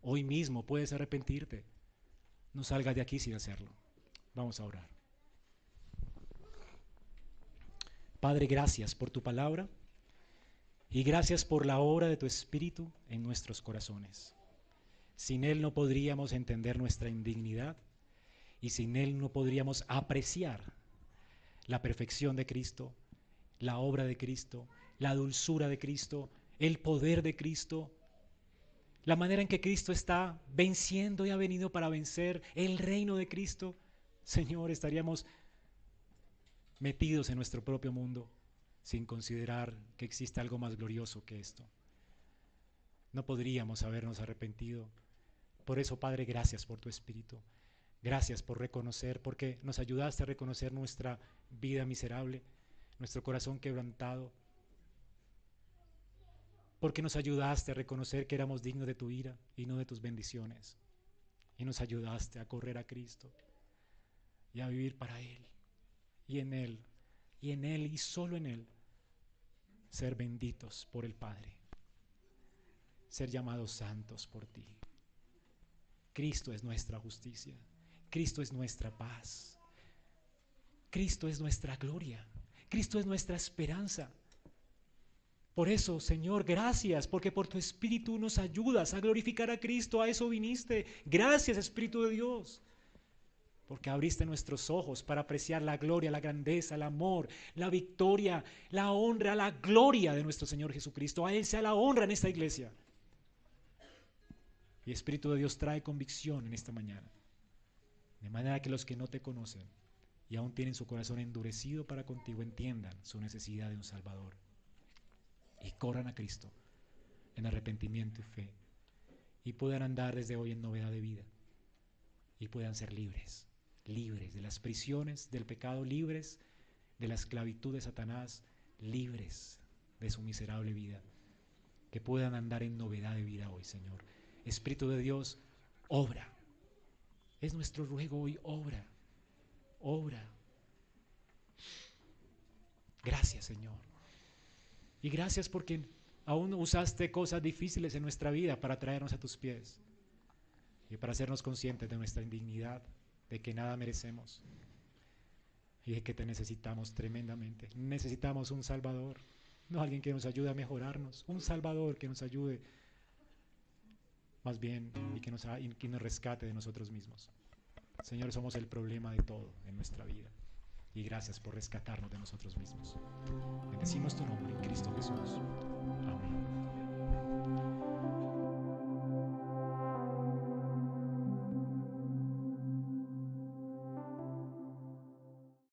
Hoy mismo puedes arrepentirte. No salgas de aquí sin hacerlo. Vamos a orar. Padre, gracias por tu palabra y gracias por la obra de tu Espíritu en nuestros corazones. Sin Él no podríamos entender nuestra indignidad y sin Él no podríamos apreciar la perfección de Cristo, la obra de Cristo, la dulzura de Cristo, el poder de Cristo, la manera en que Cristo está venciendo y ha venido para vencer el reino de Cristo Señor, estaríamos metidos en nuestro propio mundo sin considerar que existe algo más glorioso que esto. No podríamos habernos arrepentido. Por eso, Padre, gracias por tu Espíritu. Gracias por reconocer, porque nos ayudaste a reconocer nuestra vida miserable, nuestro corazón quebrantado. Porque nos ayudaste a reconocer que éramos dignos de tu ira y no de tus bendiciones. Y nos ayudaste a correr a Cristo y a vivir para Él. y en Él, y en Él y solo en Él, ser benditos por el Padre, ser llamados santos por ti. Cristo es nuestra justicia, Cristo es nuestra paz, Cristo es nuestra gloria, Cristo es nuestra esperanza. Por eso, Señor, gracias, porque por tu Espíritu nos ayudas a glorificar a Cristo, a eso viniste. Gracias, Espíritu de Dios, porque abriste nuestros ojos para apreciar la gloria, la grandeza, el amor, la victoria, la honra, la gloria de nuestro Señor Jesucristo. A Él sea la honra en esta iglesia. Y Espíritu de Dios trae convicción en esta mañana, de manera que los que no te conocen y aún tienen su corazón endurecido para contigo entiendan su necesidad de un Salvador y corran a Cristo en arrepentimiento y fe y puedan andar desde hoy en novedad de vida y puedan ser libres, libres de las prisiones del pecado, libres de la esclavitud de Satanás, libres de su miserable vida, que puedan andar en novedad de vida hoy, Señor. Espíritu de Dios, obra. Es nuestro ruego hoy, obra, obra. Gracias, Señor. Y gracias porque aún usaste cosas difíciles en nuestra vida para traernos a tus pies y para hacernos conscientes de nuestra indignidad, de que nada merecemos y de que te necesitamos tremendamente. Necesitamos un Salvador, no alguien que nos ayude a mejorarnos, un Salvador que nos ayude más bien y que nos, que nos rescate de nosotros mismos. Señor, somos el problema de todo en nuestra vida y gracias por rescatarnos de nosotros mismos. Bendecimos tu nombre en Cristo Jesús. Amén.